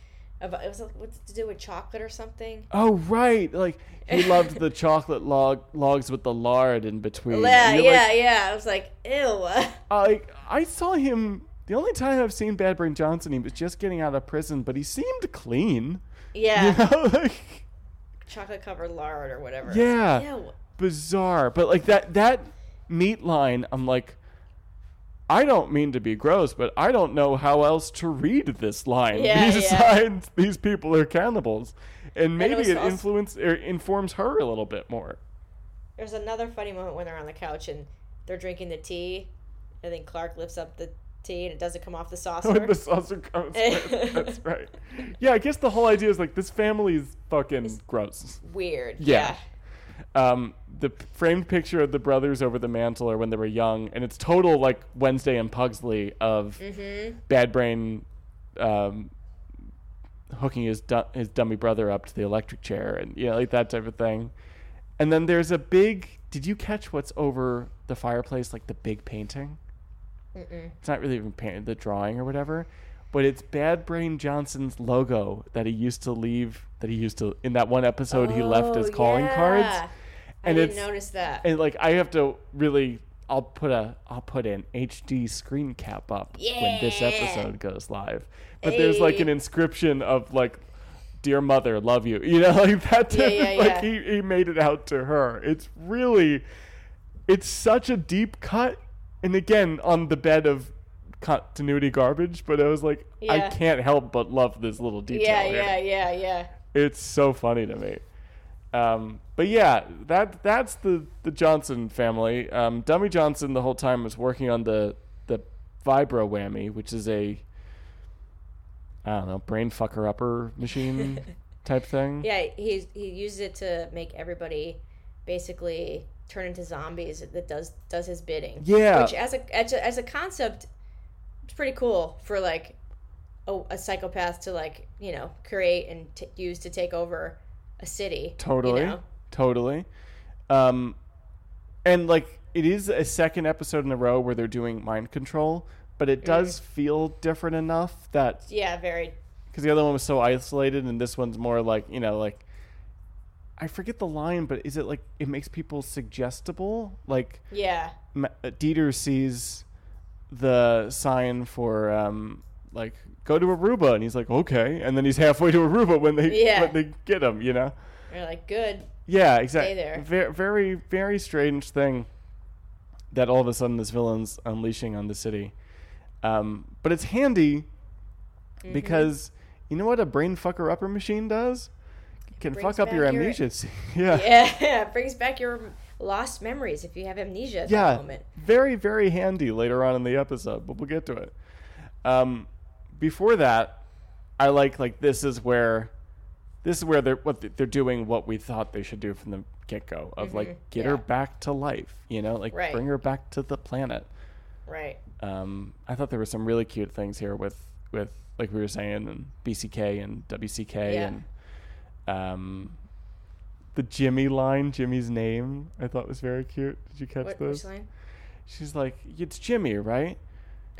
about it was like, what's to do with chocolate or something. Oh right, like he loved the chocolate log logs with the lard in between. Yeah, yeah, like, yeah. I was like, ew. I I saw him. The only time I've seen Bad Brain Johnson, he was just getting out of prison, but he seemed clean. yeah, You know, like chocolate covered lard or whatever. Yeah. Ew. bizarre. But like that that meat line, I'm like, I don't mean to be gross, but I don't know how else to read this line. Yeah, yeah. Besides, these people are cannibals, and maybe was it, also- influence or informs her a little bit more. There's another funny moment when they're on the couch and they're drinking the tea, and then Clark lifts up the tea and it doesn't come off the saucer. When the saucer comes, with. that's right. Yeah, I guess the whole idea is like this family is fucking gross. Weird. Yeah. Yeah. Um, the framed picture of the brothers over the mantle or when they were young, and it's total like Wednesday and Pugsley of Mm-hmm. Bad Brain um, hooking his du- his dummy brother up to the electric chair, and you know like that type of thing. And then there's a big. Did you catch what's over the fireplace? Like the big painting. Mm-mm. It's not really even painted, the drawing or whatever, but it's Bad Brain Johnson's logo that he used to leave. That he used to in that one episode he left as Oh, calling cards yeah. and I didn't notice that. and like I have to really I'll put a I'll put an HD screen cap up when this episode goes live. But there's like an inscription of like dear mother, love you. You know, like that Yeah, type yeah, like yeah. he, he made it out to her. It's really it's such a deep cut and again on the bed of continuity garbage, but I was like I can't help but love this little detail yeah, here. yeah, yeah, yeah. It's so funny to me. Um, but yeah, that that's the the Johnson family. Um, Dummy Johnson the whole time was working on the the vibro whammy, which is a I don't know brain fucker upper machine type thing. Yeah, he's he uses it to make everybody basically turn into zombies that does does his bidding. Yeah. Which as a as a, as a concept it's pretty cool for like a, a psychopath to like, you know, create and t- use to take over a city. Totally, You know? totally. Um, and like it is a second episode in a row where they're doing mind control, but it does feel different enough that Yeah, very because the other one was so isolated and this one's more like you know like i forget the line but is it like it makes people suggestible like yeah. Uh, dieter sees the sign for um like go to aruba and he's like okay and then he's halfway to aruba when they Yeah. when they get him you know You're like, good. yeah exactly there. very very very strange thing that all of a sudden this villain's unleashing on the city um but it's handy Mm-hmm. because you know what a brain fucker upper machine does? It can fuck up your back your- amnesia. yeah. Yeah, it brings back your lost memories if you have amnesia at that Yeah. moment. Very, very handy later on in the episode, but we'll get to it. Um, before that, I like like this is where this is where they're what they're doing what we thought they should do from the get go of like get her Mm-hmm. back to life, you know, like Right. bring her back to the planet. Right. um, I thought there were some really cute things here with with like we were saying and BCK and WCK Yeah. and um, the Jimmy line, Jimmy's name, I thought was very cute. Did you catch What, this? She's like, "It's Jimmy, right?"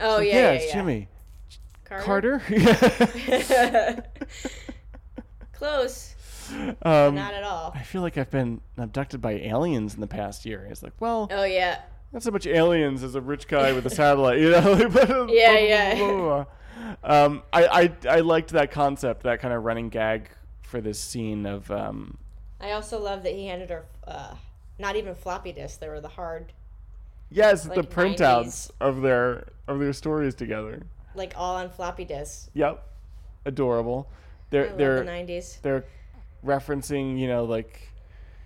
Oh Like, yeah, yeah, it's yeah. Jimmy. Carter. Carter. Close. um, Not at all. I feel like I've been abducted by aliens in the past year. It's like, well, Oh yeah. not so much aliens as a rich guy with a satellite, you know? But- Yeah, yeah. Um, I, I I liked that concept, that kind of running gag for this scene of um, I also love that he handed her uh, not even floppy disks. They were the hard, yes, the Like printouts of their of their stories together. like all on floppy disks. Yep, adorable. They're they're the '90s. they're referencing, you know, like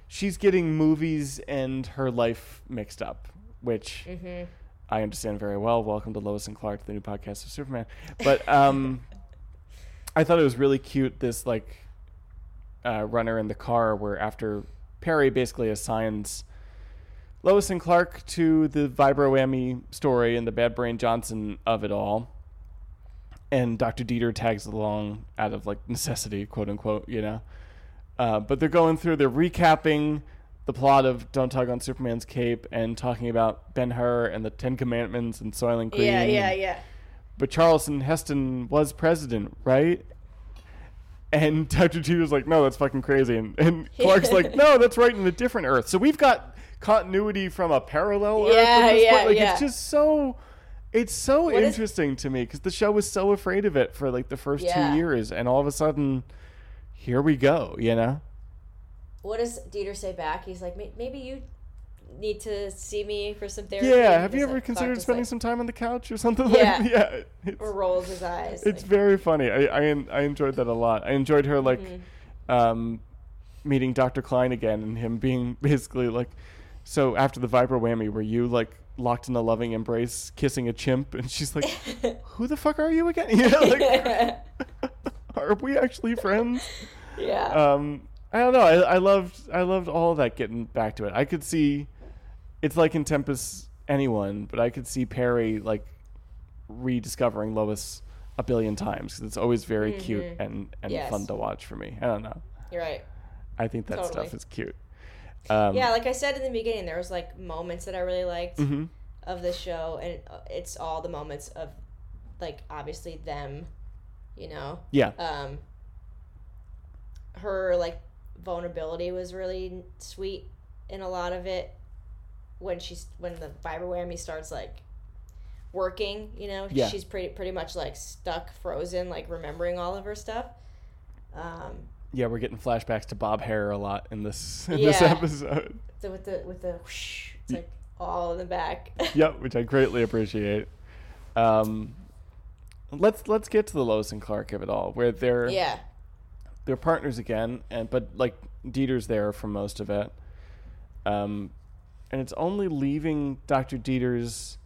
she's getting movies and her life mixed up, which Mm-hmm. I understand very well. Welcome to Lois and Clark, the new podcast of Superman. But um, I thought it was really cute. This like uh, runner in the car where after Perry basically assigns Lois and Clark to the Vibro story and the Bad Brain Johnson of it all. And Dr. Dieter tags along out of like necessity, quote unquote, you know. Uh, but they're going through, they're recapping the plot of Don't Tug on Superman's Cape and talking about Ben Hur and the Ten Commandments and Soylent Green. Yeah, yeah, yeah. But Charlton Heston was president, right? And Dr. Dieter's like, no, that's fucking crazy. And, and Clark's like, no, that's right in a different Earth. So we've got continuity from a parallel Earth. Yeah, this yeah. Like, yeah. It's just so. It's so What is- interesting to me because the show was so afraid of it for like the first Yeah. two years, and all of a sudden, here we go. You know? What does Dieter say back? He's like, maybe you need to see me for some therapy. Yeah. Have you ever considered spending like, some time on the couch or something Yeah. like? Yeah. Or rolls his eyes. it's like, very funny. I, I I enjoyed that a lot. I enjoyed her like Mm-hmm. um, meeting Dr. Klein again and him being basically like, so after the Vibro whammy, were you like locked in a loving embrace, kissing a chimp? And she's like, who the fuck are you again? You know, like, are we actually friends? yeah. Um, I don't know. I, I loved I loved all of that getting back to it. I could see it's like in Tempus anyone, but I could see Perry like rediscovering Lois a billion times because it's always very cute and, and Mm-hmm. Yes. fun to watch for me. I don't know. You're right. I think that Totally. stuff is cute. Um, Yeah, like I said in the beginning, there was like moments that I really liked mhm. of the show, and uh, it's all the moments of, like obviously them, you know. Yeah. Um. Her like vulnerability was really sweet in a lot of it. When she's when the vibro whammy starts like working, you know, Yeah. she's pretty pretty much like stuck, frozen, like remembering all of her stuff. Um, Yeah, we're getting flashbacks to Bob Hare a lot in this in this episode. so with the with the whoosh, it's like all in the back. yep, which I greatly appreciate. Um, let's let's get to the Lois and Clark of it all, where they're yeah. they're partners again, and but like Dieter's there for most of it. Um, and it's only leaving Dr. Dieter's,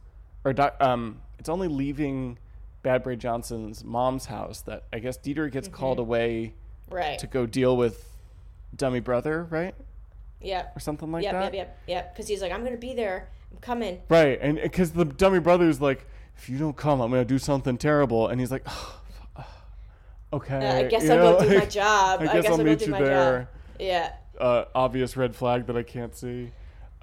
or doc, um, it's only leaving Bad Brain Johnson's mom's house that I guess Dieter gets called away Right. to go deal with Dummy Brother, right, Yep. or something like Yep, that. yep, yep, yep. Because he's like, I'm gonna be there. I'm coming. Right, and because the Dummy Brother's like, if you don't come, I'm gonna do something terrible, and he's like, okay. Uh, I guess you I'll know, go do my job. I guess I'll go meet do you my there. job. Yeah. uh, obvious red flag that I can't see.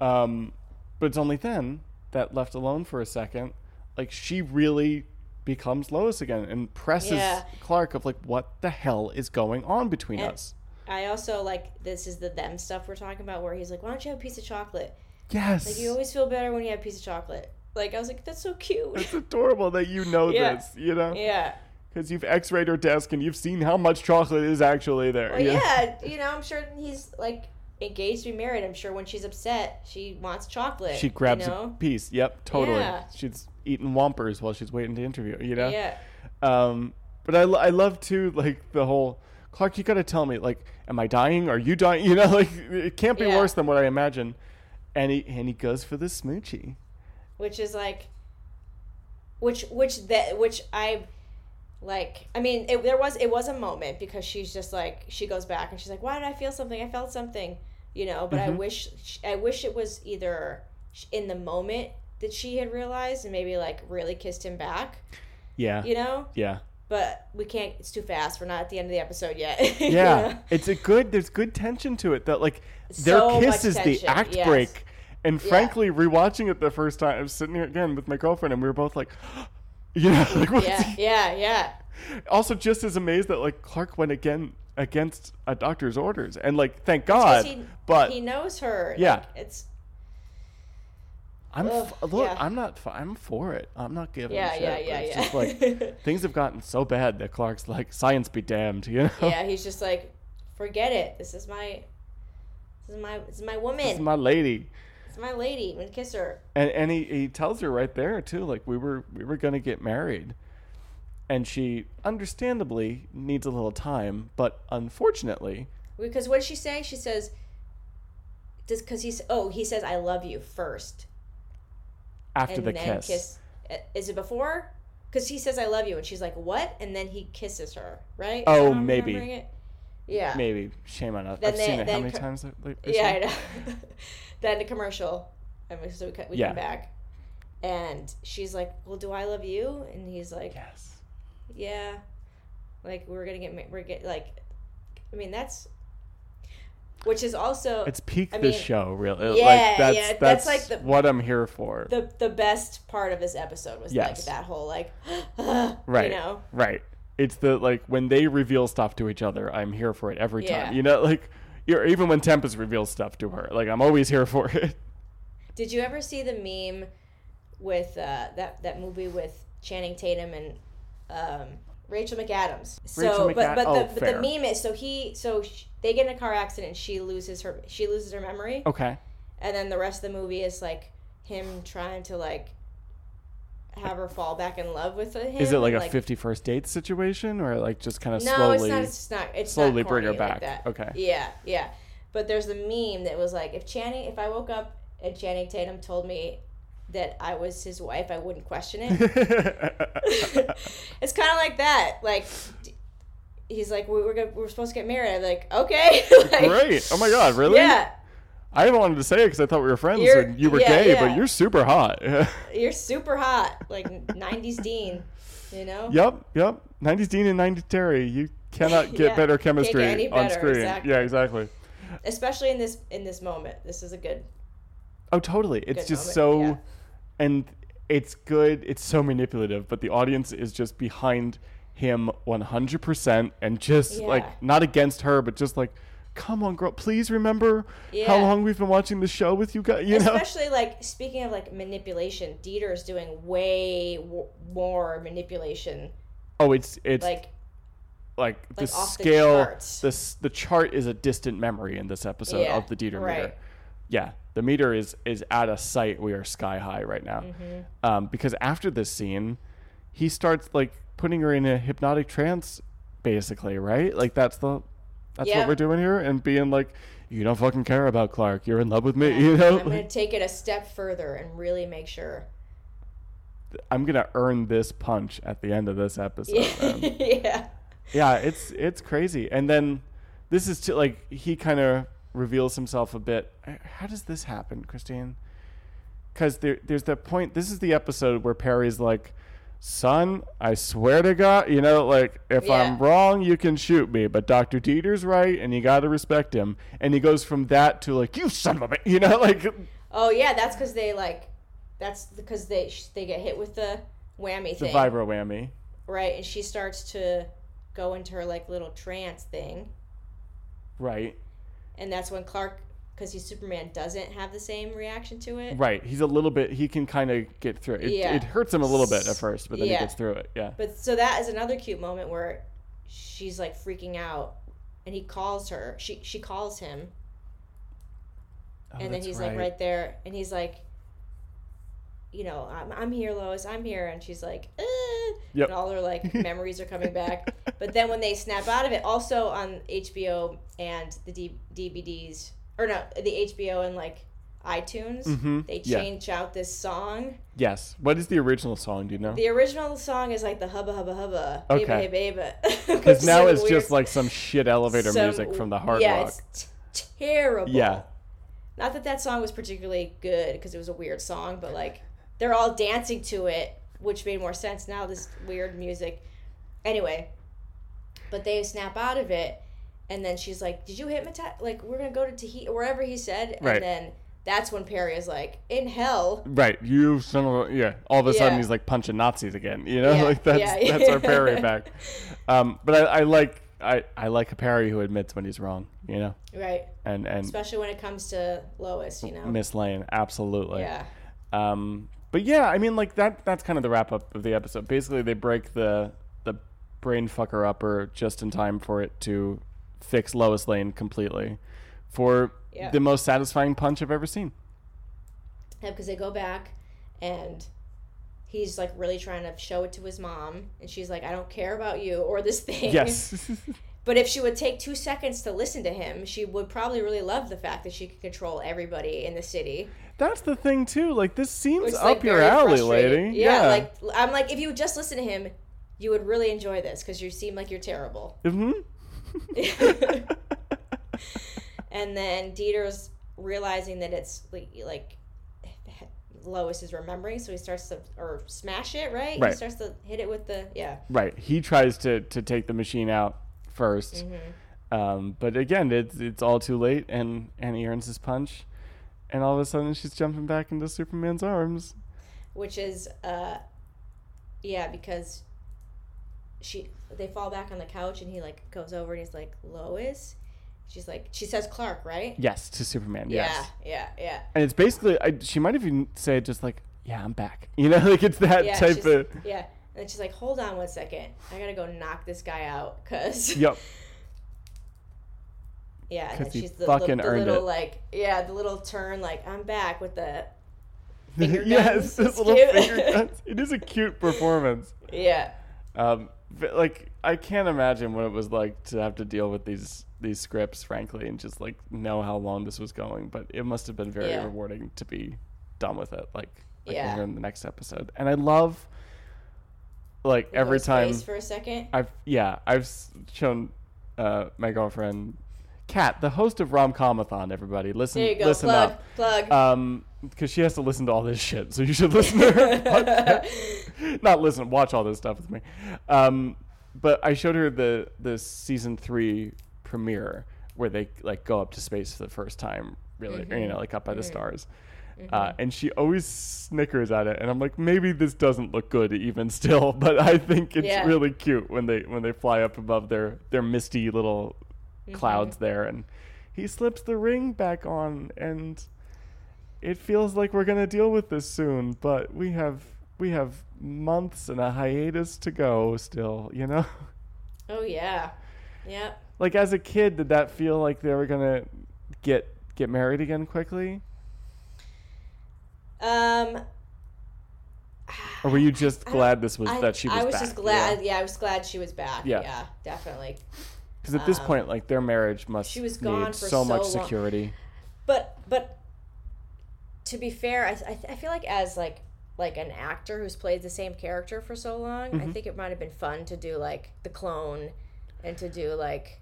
Um, but it's only then that left alone for a second, like she really becomes Lois again and presses Yeah. Clark of like, what the hell is going on between And- us? I also like this is the them stuff we're talking about where he's like, Why don't you have a piece of chocolate? Yes, Like you always feel better when you have a piece of chocolate. Like I was like, That's so cute. it's adorable that you know Yeah. this, you know, yeah. because you've X-rayed her desk and you've seen how much chocolate is actually there. Well, yeah, you know, I'm sure he's like engaged to be married. I'm sure when she's upset, she wants chocolate. She grabs you a piece. Yep, totally. Yeah. She's eating Whompers while she's waiting to interview. You know. Yeah. Um, but I, I love too like the whole Clark. You got to tell me like, am I dying? Are you dying? You know, like it can't be Yeah. worse than what I imagine. And he and he goes for the smoochie. which is like which which that which i like i mean it, there was it was a moment because she's just like she goes back and she's like why did i feel something i felt something you know but i mm-hmm. wish i wish it was either in the moment that she had realized and maybe like really kissed him back Yeah. you know Yeah. but we can't it's too fast we're not at the end of the episode yet you Yeah. It's a good. There's good tension to it. That like their So kiss is the act yes. break. And Yeah. frankly, rewatching it the first time, I was sitting here again with my girlfriend, and we were both like, you know, like yeah yeah yeah also just as amazed that like Clark went again against a doctor's orders, and like thank God. he, but he knows her Yeah. like, it's I'm Ugh, f- look, yeah. I'm not. f- I'm for it. I'm not giving. Yeah, a shit, yeah, but yeah, it's yeah. Just like things have gotten so bad that Clark's like, science be damned. You know. yeah, he's just like, forget it. This is my, this is my, this is my woman. This is my lady, This is my lady. I'm gonna kiss her. and and he, he tells her right there too, like we were we were gonna get married, and she understandably needs a little time, but unfortunately, Because what does she say? She says, does because he's oh he says I love you first after and the then kiss, Uh, Is it before? Because he says I love you and she's like what? And then he kisses her, right? Oh, maybe. Yeah. maybe shame on us. Then I've they- seen it how many times? like, Yeah? I know. then the commercial. And we, so we, we Yeah. come back. And she's like, Well, do I love you? And he's like, Yes. Yeah. Like, we're going to get, ma- we're get like, I mean, that's, which is also It's peak I this mean, show, really. yeah, like that's yeah, that's, that's like the- what I'm here for. the, the best part of this episode was like Yes. that whole, like, right. you know? Right. It's the like when they reveal stuff to each other, I'm here for it every Yeah. time. You know, like you're, even when Tempus reveals stuff to her, like I'm always here for it. Did you ever see the meme with uh, that that movie with Channing Tatum and um, Rachel McAdams? So, Rachel but McAd- but oh, the but the meme is so he so sh- they get in a car accident she loses her she loses her memory Okay. and then the rest of the movie is like him trying to like have her fall back in love with him. Is it like and, a 50 first date situation or like just kind of No, slowly? it's not. It's just not. It's slowly not bring her like back. that. Okay. Yeah, yeah. But there's the meme that was like, if Channing, if I woke up and Channing Tatum told me that I was his wife, I wouldn't question it. it's kind of like that. Like, he's like, we- we're gonna, we're supposed to get married. I'm like, okay. Like, Great. Oh my god, really? Yeah, I haven't wanted to say it because I thought we were friends You're- and you were yeah, gay, yeah. but you're super hot. you're super hot, like '90s Dean. You know. yep, yep. 90s Dean and 90s Teri. You cannot get Yeah, better can't get chemistry on screen. exactly. Yeah, exactly. Especially in this in this moment, this is a good. Oh, totally. It's Good just moment, so. And it's good. It's so manipulative, but the audience is just behind him 100% and just Yeah. like not against her, but just like, come on, girl, please remember how long we've been watching the show with you guys. You know? Especially like speaking of like manipulation, Dieter is doing way w- more manipulation. Oh, it's it's like, Like the like the scale. charts. The the chart is a distant memory in this episode Yeah, of the Dieter right. meter. Yeah, the meter is is at a site we are sky high right now. Mm-hmm. Um, because after this scene, he starts like putting her in a hypnotic trance, basically, right? Like that's the that's Yeah. what we're doing here, and being like, you don't fucking care about Clark. You're in love with me, you know. I'm gonna take it a step further and really make sure. I'm gonna earn this punch at the end of this episode. yeah. yeah, it's it's crazy. And then this is to, like he kind of reveals himself a bit. Uh, how does this happen, Christine? Because there, there's that point. This is the episode where Perry's like, "Son, I swear to God, you know, like if Yeah. I'm wrong, you can shoot me, but Doctor Dieter's right, and you got to respect him." And he goes from that to like, "You son of a," bi-" you know, like Oh yeah, that's because they like, that's because they they get hit with the whammy thing. the vibro whammy. right? And she starts to go into her like little trance thing, Right, and that's when Clark, because he's Superman, doesn't have the same reaction to it. right. He's a little bit. He can kind of get through it. It, Yeah. it hurts him a little bit at first, but then Yeah. he gets through it. Yeah. But so that is another cute moment where she's like freaking out, and he calls her. She she calls him, Oh, and then that's he's like right there, and he's like, you know, I'm, I'm here, Lois, I'm here, and she's like, eh, Yep. and all their like memories are coming back. But then when they snap out of it, also on HBO and the D- DVDs, or no, the HBO and like iTunes, Mhm, they yeah. change out this song. Yes. What is the original song? Do you know? The original song is like the hubba hubba hubba, Okay. baby. Because now it's just like some shit elevator some- music from the hard yeah, rock. it's t- terrible. Yeah. Not that that song was particularly good because it was a weird song, but like they're all dancing to it, which made more sense now. This weird music. Anyway, but they snap out of it, and then she's like, "Did you hypnotize? Like we're gonna go to Tahiti, wherever he said." Right. And then that's when Perry is like, "In hell." Right. You son of a yeah. All of a sudden Yeah. he's like punching Nazis again. You know, Yeah, like that's yeah, that's our. Perry back. Um, but I, I like I, I like a Perry who admits when he's wrong. You know, Right. and and Especially when it comes to Lois, you know. Miss Lane absolutely. Yeah. Um, but yeah, I mean, like that. That's kind of the wrap up of the episode. Basically, they break the the brain fucker upper just in time for it to fix Lois Lane completely, for Yeah. the most satisfying punch I've ever seen. Yeah, because they go back and he's like really trying to show it to his mom and she's like i don't care about you or this thing Yes. but if she would take two seconds to listen to him she would probably really love the fact that she could control everybody in the city That's the thing too. Like this seems up like, your alley, lady. yeah, like i'm like if you would just listen to him you would really enjoy this because you seem like you're terrible Mm-hmm. and then Dieter's realizing that it's like, like Lois is remembering, so he starts to or smash it. Right? right? He starts to hit it with the yeah. right. He tries to to take the machine out 1st Mm-hmm. Um, but again, it's it's all too late, and and he earns his punch, and all of a sudden she's jumping back into Superman's arms. which is uh yeah because she they fall back on the couch and he like goes over and he's like lois she's like she says clark right Yes, to Superman. Yes. yeah yeah yeah And it's basically, I, she might even say just like, "Yeah, I'm back." You know, like it's that yeah type of. yeah and she's like hold on one second i gotta go knock this guy out because Yep. yeah and then 'Cause he she's the, fucking the, the little it. like yeah the little turn like i'm back with the finger yes, this It's little cute. finger guns. It is a cute performance. yeah Um, but, like I can't imagine what it was like to have to deal with these these scripts, frankly, and just like know how long this was going. But it must have been very Yeah. rewarding to be done with it. Like, like Yeah. in the next episode, and I love like every time for a second I've yeah I've shown uh, my girlfriend Kat, the host of Rom Comathon. Everybody, listen, there you go listen plug up. plug Um, because she has to listen to all this shit, so you should listen to her. Not listen, watch all this stuff with me. Um, but I showed her the the season three premiere where they like go up to space for the first time, really, Mm-hmm. you know, like up by the stars. Uh, and she always snickers at it, and I'm like, maybe this doesn't look good even still, but I think it's Yeah. really cute when they when they fly up above their their misty little Mm-hmm. clouds there, and he slips the ring back on, and it feels like we're gonna deal with this soon, but we have we have months and a hiatus to go still, you know? oh yeah yep like as a kid, did that feel like they were gonna get get married again quickly? Um, Or were you just glad this was I, that she was I was back? just glad. Yeah. I was glad she was back. Yeah. Yeah, definitely. Because at this um, point, like their marriage must she was gone need for so, so much long. security. But but to be fair, I I, I feel like as like like an actor who's played the same character for so long, Mm-hmm. I think it might have been fun to do like the clone and to do like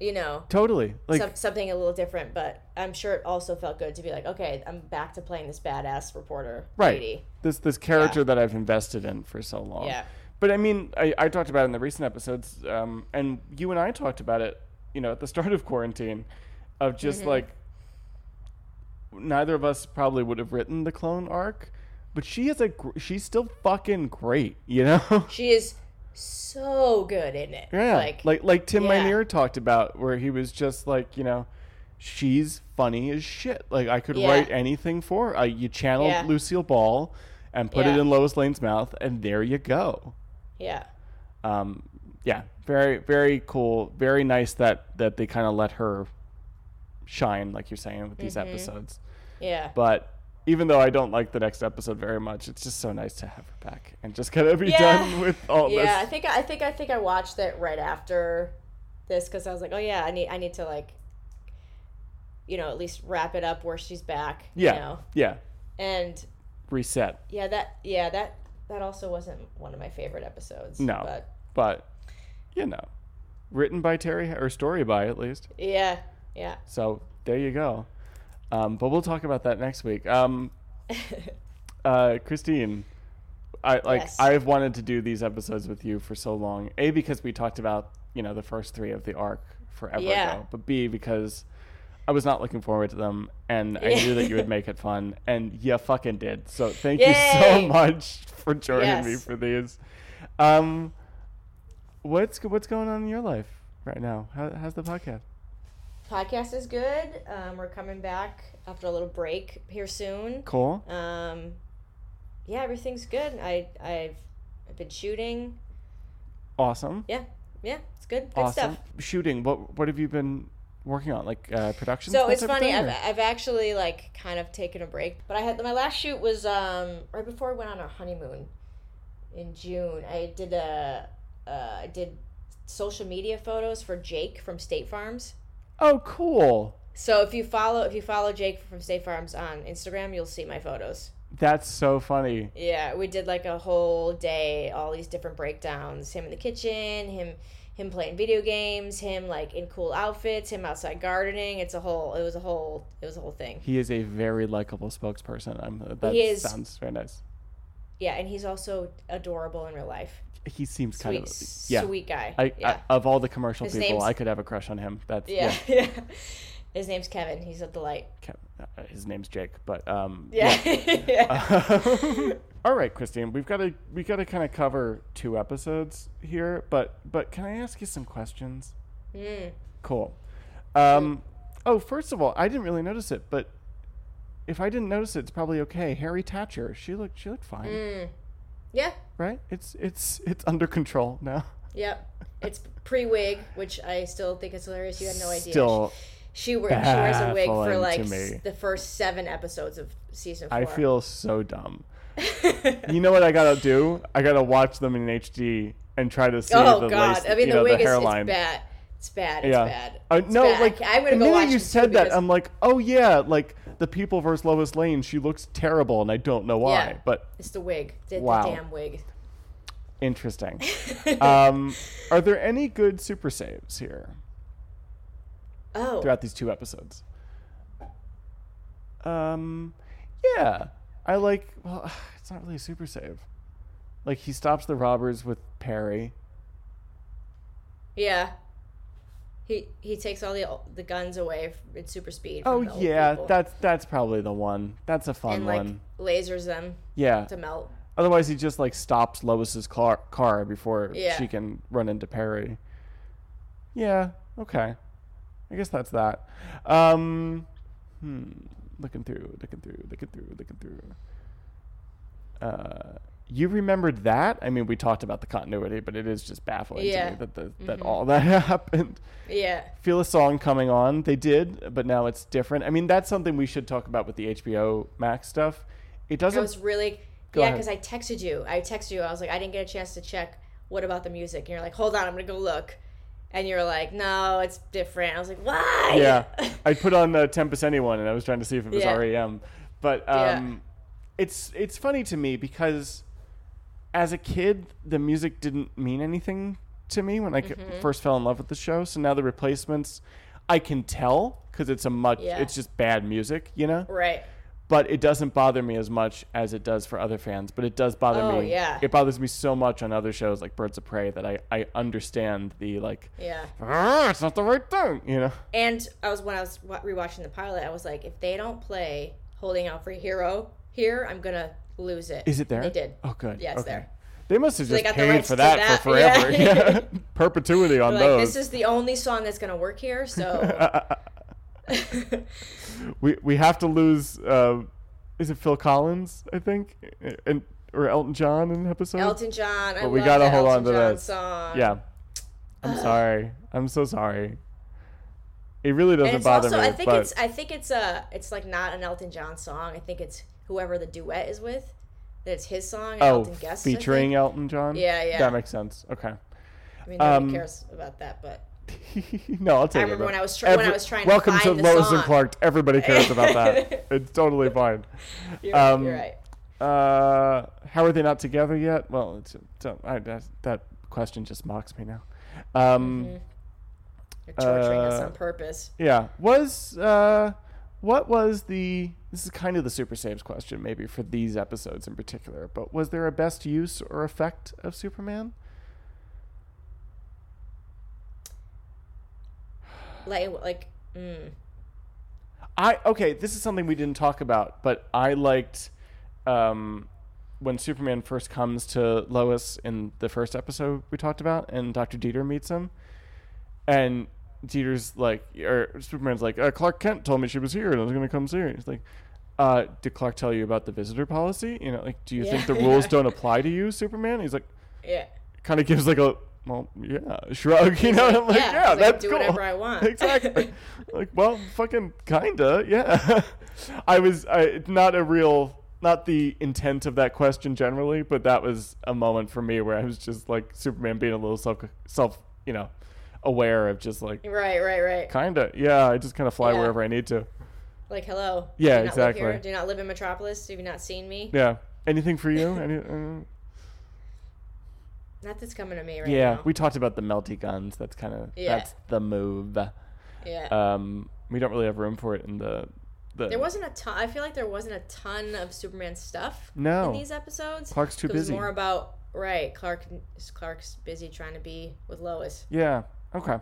you know Totally. Like some, something a little different. But I'm sure it also felt good to be like, okay, I'm back to playing this badass reporter right. lady. This this character that I've invested in for so long. Yeah. But I mean, I, I talked about it in the recent episodes, um, and you and I talked about it, you know, at the start of quarantine, of just Mm-hmm. like neither of us probably would have written the clone arc, but she is a gr- she's still fucking great, you know. She is so good in it. Yeah, Like, like like, Tim yeah. Minear talked about, where he was just like, you know, she's funny as shit. Like I could Yeah. write anything for her. Uh, you channeled Yeah. Lucille Ball and put it in Lois Lane's mouth, and there you go. yeah. Um, yeah, very very cool. Very nice that that they kind of let her shine, like you're saying with these Mm-hmm. episodes. Yeah. But even though I don't like the next episode very much, it's just so nice to have her back and just kind of be Yeah. done with all this. yeah, I think I think I think I watched it right after this because I was like, oh yeah, I need I need to like, you know, at least wrap it up where she's back. Yeah, You know? yeah. And Reset. yeah, that yeah that that also wasn't one of my favorite episodes. No. But but you know, written by Teri or story by at least. yeah, yeah. So there you go. Um, but we'll talk about that next week. Um, uh, Christine, I like Yes. I've wanted to do these episodes with you for so long. A because we talked about you know the first three of the arc forever Yeah. ago, but B because I was not looking forward to them, and I knew that you would make it fun, and you fucking did. So thank you so much for joining me for these. Um, what's what's going on in your life right now? How, how's the podcast? Podcast is good. Um, we're coming back after a little break here soon. Cool. Um, yeah, everything's good. I I've I've been shooting. Awesome. Yeah, yeah, it's good. Good awesome. stuff. Shooting. What what have you been working on? Like uh, production. So it's funny. I've, I've actually like kind of taken a break, but I had my last shoot was um right before we went on our honeymoon in June. I did a uh, I did social media photos for Jake from State Farms. Oh, cool. So if you follow if you follow Jake from State Farms on Instagram, you'll see my photos. That's so funny. Yeah, we did like a whole day, all these different breakdowns. Him in the kitchen, him him playing video games, him like in cool outfits, him outside gardening. It's a whole. It was a whole. It was a whole thing. He is a very likable spokesperson. I'm, that He is- sounds very nice. Yeah, and he's also adorable in real life. He seems kind of yeah. sweet guy. I, yeah. I, of all the commercial His people, I could have a crush on him. That's yeah, yeah. yeah. His name's Kevin. He's a delight. Kev- uh, his name's Jake, but um, Yeah. yeah. All right, Christine, we've got to we got to kind of cover two episodes here, but but can I ask you some questions? Mm. Cool. Um, oh, first of all, I didn't really notice it, but if I didn't notice it, it's probably okay. Teri Hatcher, she looked she looked fine, Mm. Yeah. right? It's it's it's under control now. Yep. It's pre wig, which I still think is hilarious. You had no idea. Still, she, wear, she wears a wig for like s- the first seven episodes of season four. I feel so dumb. you know what I gotta do? I gotta watch them in HD and try to see oh the hairline. Oh, god! lace, I mean, the know, wig the is hairline. it's bad. It's bad. It's yeah. bad. Uh, It's no, bad. I like ca- I'm gonna the go minute you said that, I'm like, oh yeah, like the people versus Lois Lane. She looks terrible, and I don't know why, Yeah. but It's the wig. The, Wow. the damn wig. interesting. um, are there any good super saves here Oh. throughout these two episodes? Um, yeah, I like. Well, it's not really a super save. Like he stops the robbers with Perry. Yeah. He he takes all the the guns away at super speed. from Oh yeah, people that's that's probably the one. That's a fun and like one. lasers them Yeah. to melt. Otherwise, he just like stops Lois's car, car before Yeah. she can run into Perry. Yeah. Okay. I guess that's that. Um, hmm. Looking through, looking through, looking through, looking through. Uh, you remembered that? I mean, we talked about the continuity, but it is just baffling to me that the, that Mhm. all that happened. Yeah. Feel a song coming on. They did, but now it's different. I mean, that's something we should talk about with the HBO Max stuff. It doesn't. was really Go yeah because I texted you. I texted you. I was like, I didn't get a chance to check. What about the music? And you're like, hold on, I'm gonna go look. And you're like, no, it's different. I was like, why? yeah, I put on uh, Tempus Anyone, and I was trying to see if it was Yeah. REM. But Yeah. um, it's it's funny to me because as a kid, the music didn't mean anything to me when I Mm-hmm. first fell in love with the show. So now the replacements, I can tell because it's a much Yeah. it's just bad music, you know. right. But it doesn't bother me as much as it does for other fans. But it does bother Oh, me. yeah. It bothers me so much on other shows like Birds of Prey that I I understand the like. Yeah. Ah, it's not the right thing, you know. And I was when I was rewatching the pilot, I was like, if they don't play "Holding Out for a Hero" here, I'm gonna lose it. Is it there? They did. Oh, good. Yeah, it's okay. there. They must have they just paid for that, that. for forever. Yeah. Yeah. Perpetuity on They're like, those. this is the only song that's gonna work here. So we we have to lose. Uh, is it Phil Collins? I think, and or Elton John in an episode. Elton John, I But we gotta hold Elton on to John this. song. Yeah. I'm sorry. I'm so sorry. It really doesn't bother also me. I think but it's I think it's uh it's like not an Elton John song. I think it's whoever the duet is with. That it's his song. Oh, Elton. I think. featuring Elton John. Yeah, yeah. That makes sense. Okay. I mean, nobody um, cares about that, but no, I'll take remember it. when I was try- when I was trying to Welcome find to Lois and. Clark. Everybody cares about that. it's totally fine. you're, um, you're right. Uh, how are they not together yet? Well, it's, it's, I, that, that question just mocks me now. Um, Mhm. You're torturing us uh, on purpose. Yeah. Was uh, what was the? This is kind of the super saves question, maybe for these episodes in particular. But was there a best use or effect of Superman? Like, like, mm, I okay. This is something we didn't talk about, but I liked um, when Superman first comes to Lois in the first episode we talked about, and Doctor Dieter meets him, and Dieter's like, or Superman's like, uh, Clark Kent told me she was here and I was gonna come see her. He's like, uh, did Clark tell you about the visitor policy? You know, like, do you Yeah. think the rules don't apply to you, Superman? He's like, yeah. kind of gives like a well, yeah, shrug. You know, like, I'm like, yeah, yeah, like, that's do cool. whatever I want. exactly. like, well, fucking kinda, yeah. I was, I not a real, not the intent of that question generally, but that was a moment for me where I was just like Superman being a little self, self, you know, aware of just like, Right, right, right. kinda, yeah. I just kind of fly Yeah. wherever I need to. Like, hello. Yeah, do you not live here? exactly. Do you not live in Metropolis? Have you not seen me? Yeah. Anything for you? Any, uh, Nothing's coming to me right now. yeah, now. we talked about the melty guns. That's kind of Yeah. that's the move. yeah. Um, we don't really have room for it in the the. there wasn't a ton. I feel like there wasn't a ton of Superman stuff No. in these episodes. Clark's too It was busy. more about right. Clark. Clark's busy trying to be with Lois. Yeah. Okay.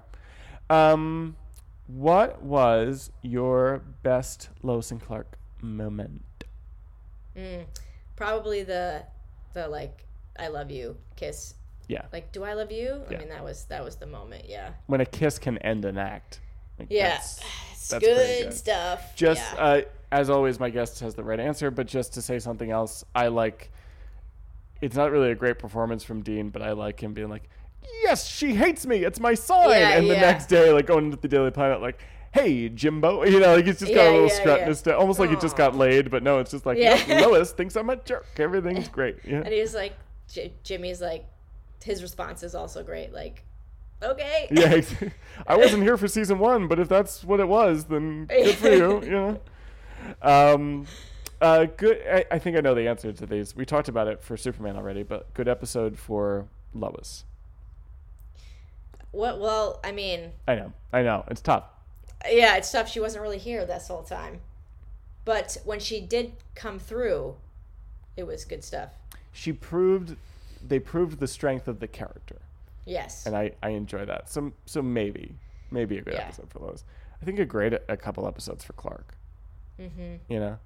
Um, what was your best Lois and Clark moment? Mm, probably the the like I love you kiss. Yeah. Like, do I love you? Yeah. I mean, that was that was the moment. Yeah. When a kiss can end an act. Like, Yeah. that's- It's that's good, good. stuff. just yeah. uh, as always, my guest has the right answer. But just to say something else, I like. It's not really a great performance from Dean, but I like him being like, "Yes, she hates me. It's my sign." Yeah, and the yeah. next day, like going into the Daily Planet, like, "Hey, Jimbo," you know, like he's just got a little yeah, strut in yeah. his step, almost like he just got laid. But no, it's just like, Yeah. "Nope, Lois thinks I'm a jerk. Everything's great." Yeah. and he's like, J- Jimmy's like, his response is also great. Like, okay. Yeah, I wasn't here for season one, but if that's what it was, then good for you. You know. Um, uh, good. I, I think I know the answer to these. We talked about it for Superman already, but good episode for Lois. What? Well, I mean, I know. I know. It's tough. yeah, it's tough. She wasn't really here this whole time, but when she did come through, it was good stuff. She proved. They proved the strength of the character, Yes. and I I enjoy that. So so maybe maybe a good Yeah. episode for Lois. I think a great a couple episodes for Clark. mm-hmm. You know,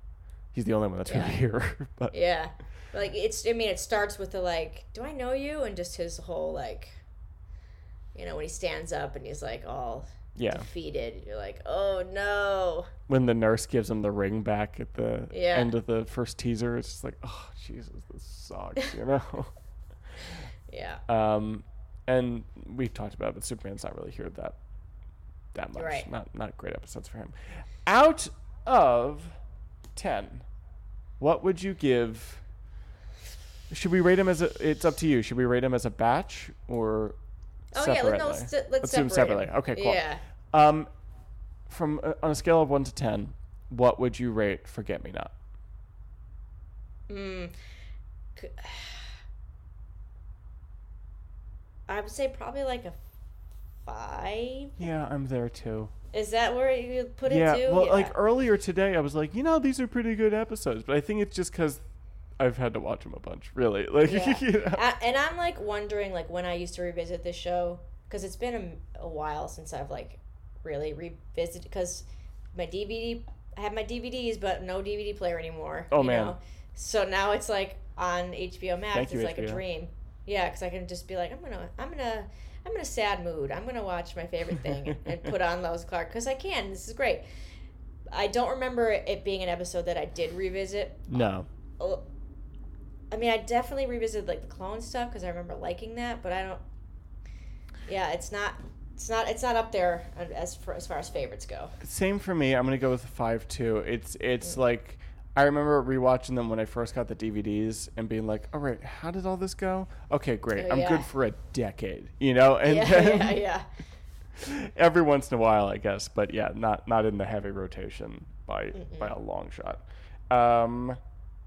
he's the only one that's Yeah. really here. but Yeah. Like it's. I mean, it starts with the like, "Do I know you?" and just his whole like, you know, when he stands up and he's like all yeah. defeated. You're like, "Oh no." when the nurse gives him the ring back at the Yeah. end of the first teaser, it's just like, oh Jesus, this sucks, you know. Yeah. um, and we've talked about, it, but Superman's not really here that that much. Right. Not not great episodes for him. Out of ten, what would you give? Should we rate him as a? It's up to you. Should we rate him as a batch or Oh yeah. separately? Let, no, let's, let's separate separately. Okay, cool. Yeah. Um, from uh, on a scale of one to ten, what would you rate Forget Me Not? Mm. I would say probably like a five. Yeah, I'm there too. Is that where you put it yeah, to? well, yeah. like earlier today, I was like, you know, these are pretty good episodes, but I think it's just because I've had to watch them a bunch. Really, like, Yeah. you know? I, and I'm like wondering like when I used to revisit this show because it's been a, a while since I've like really revisited because my DVD I have my DVDs but no DVD player anymore. Oh, you man. know? So now it's like on HBO Max. Thank you, it's like a dream. Yeah, because I can just be like I'm gonna I'm gonna I'm in a sad mood. I'm gonna watch my favorite thing and, put on Lois Clark because I can. This is great. I don't remember it being an episode that I did revisit no, I mean, I definitely revisited like the clone stuff because I remember liking that, but I don't. Yeah, it's not. It's not. It's not up there as for, as far as favorites go. same for me. I'm gonna go with five two. It's it's Mm. like I remember rewatching them when I first got the DVDs and being like, all right, how did all this go? Okay, great. Oh, I'm yeah. good for a decade, you know. And yeah, then yeah, yeah. every once in a while, I guess, but yeah, not not in the heavy rotation by by a long shot. Um,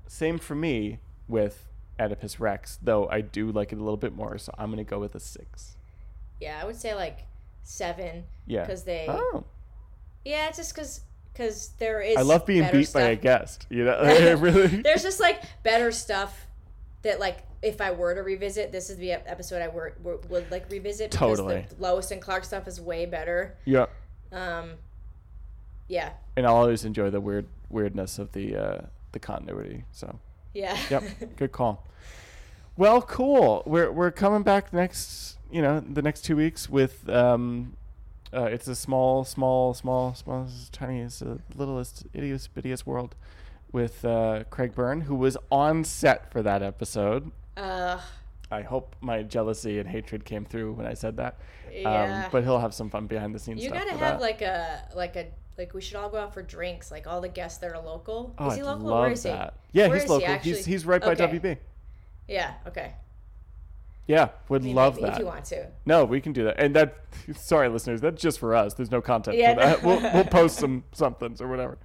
same for me with Oedipus Rex, though I do like it a little bit more, so I'm gonna go with a six. Yeah, I would say like seven. Yeah, Because they. Oh, Yeah, it's just because because there is. I love being beat by a guest. You know, really. There's just like better stuff that like if I were to revisit, this is the episode I were, were, would like revisit. because Totally. The Lois and Clark stuff is way better. Yeah, Um. Yeah. and I'll always enjoy the weird weirdness of the uh, the continuity. So, Yeah. yep, good call. Well, cool. We're we're coming back next. You know, the next two weeks with um, uh, it's a small, small, small, small, the littlest, ittiest, bittiest world with uh, Craig Byrne, who was on set for that episode. Uh, I hope my jealousy and hatred came through when I said that. yeah. Um, but he'll have some fun behind the scenes you gotta have that. like a like a like we should all go out for drinks. Like all the guests that are local. Oh, is he local? love Where is that. Yeah, Where he's is he, local. he's he's right by Okay. WB. Yeah. Okay. Yeah, would I mean, love that. if you want to. No, we can do that. And that, sorry, listeners, that's just for us. There's no content Yeah, for that. no. We'll, we'll post some somethings or whatever.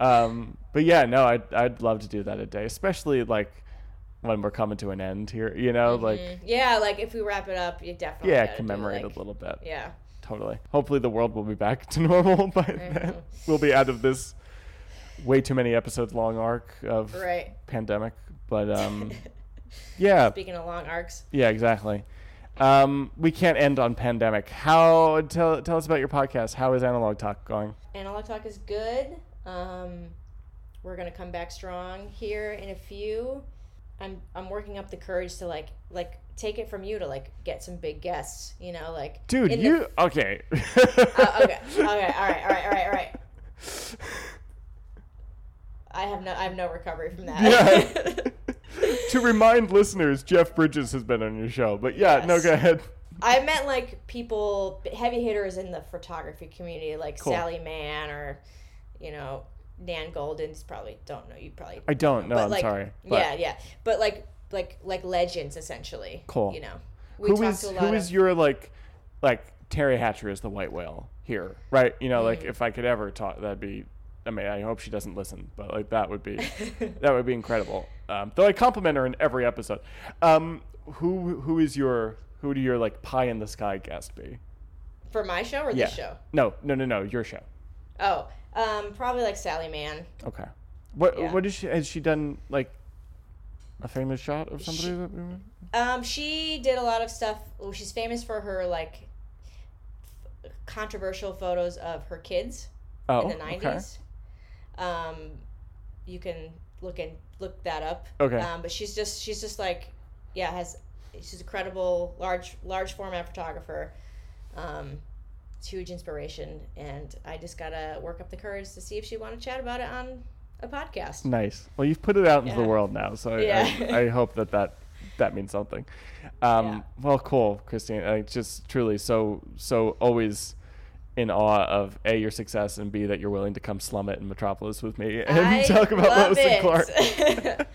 Um, but yeah, no, I'd, I'd love to do that a day, especially like when we're coming to an end here. You know, like Yeah, like if we wrap it up, you definitely yeah, gotta do, commemorate like- a little bit. Yeah. Totally. Hopefully, the world will be back to normal by then. We'll be out of this way too many episodes long arc of Right. pandemic. But um, yeah, Speaking of long arcs, yeah, exactly. Um, we can't end on pandemic. How tell tell us about your podcast? How is Analog Talk going? Analog Talk is good. Um, we're gonna come back strong here in a few. I'm I'm working up the courage to like like take it from you to like get some big guests. You know, like Dude, in the- you okay? Uh, okay. Okay. All right. All right. All right. All right. I have no. I have no recovery from that. Yeah. to remind listeners, Jeff Bridges has been on your show. But yeah, no, go ahead. I meant like people, heavy hitters in the photography community, like Cool. Sally Mann or, you know, Nan Goldin's probably don't know. You probably I don't know. but I'm like, sorry. But yeah, yeah, but like like like legends essentially. Cool. You know, we who is to a lot who of, is your like like Teri Hatcher is the white whale here, right? You know, Mm. like if I could ever talk, that'd be. I mean, I hope she doesn't listen, but like that would be that would be incredible. Um, though I compliment her in every episode. Um, who who is your who do your like pie in the sky guest be? for my show or Yeah. this show? No, no, no, no. Your show. Oh, um, probably like Sally Mann. Okay. What Yeah. what is she? Has she done like a famous shot of somebody? that we- Um, she did a lot of stuff. Well, she's famous for her like f- controversial photos of her kids oh, in the okay. nineties. Um, you can look and look that up. Okay. Um, but she's just she's just like, yeah, has she's a credible large large format photographer. Um, huge inspiration, and I just gotta work up the courage to see if she want to chat about it on a podcast. Nice. Well, you've put it out into the world now, so I, Yeah. I, I hope that that that means something. Um, Yeah. Well, cool, Christine. I just truly so so always in awe of a your success and b that you're willing to come slum it in Metropolis with me and I talk about Lois and it. Clark.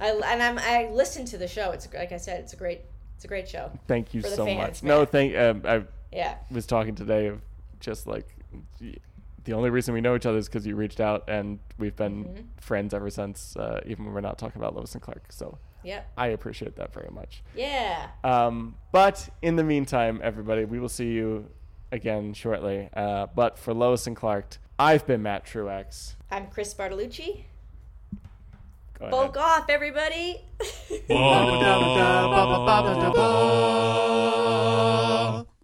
I, and I'm, I listened to the show. It's like I said, it's a great, it's a great show. Thank you so fans, much. No, thank. Um, I Yeah, was talking today of just like the only reason we know each other is because you reached out and we've been Mm-hmm. friends ever since, uh, even when we're not talking about Lois and Clark. So yep, I appreciate that very much. yeah. Um, but in the meantime, everybody, we will see you again shortly. Uh, but for Lois and Clark, I've been Matt Truex. I'm Chris Bartolucci. Go ahead. Bulk off, everybody.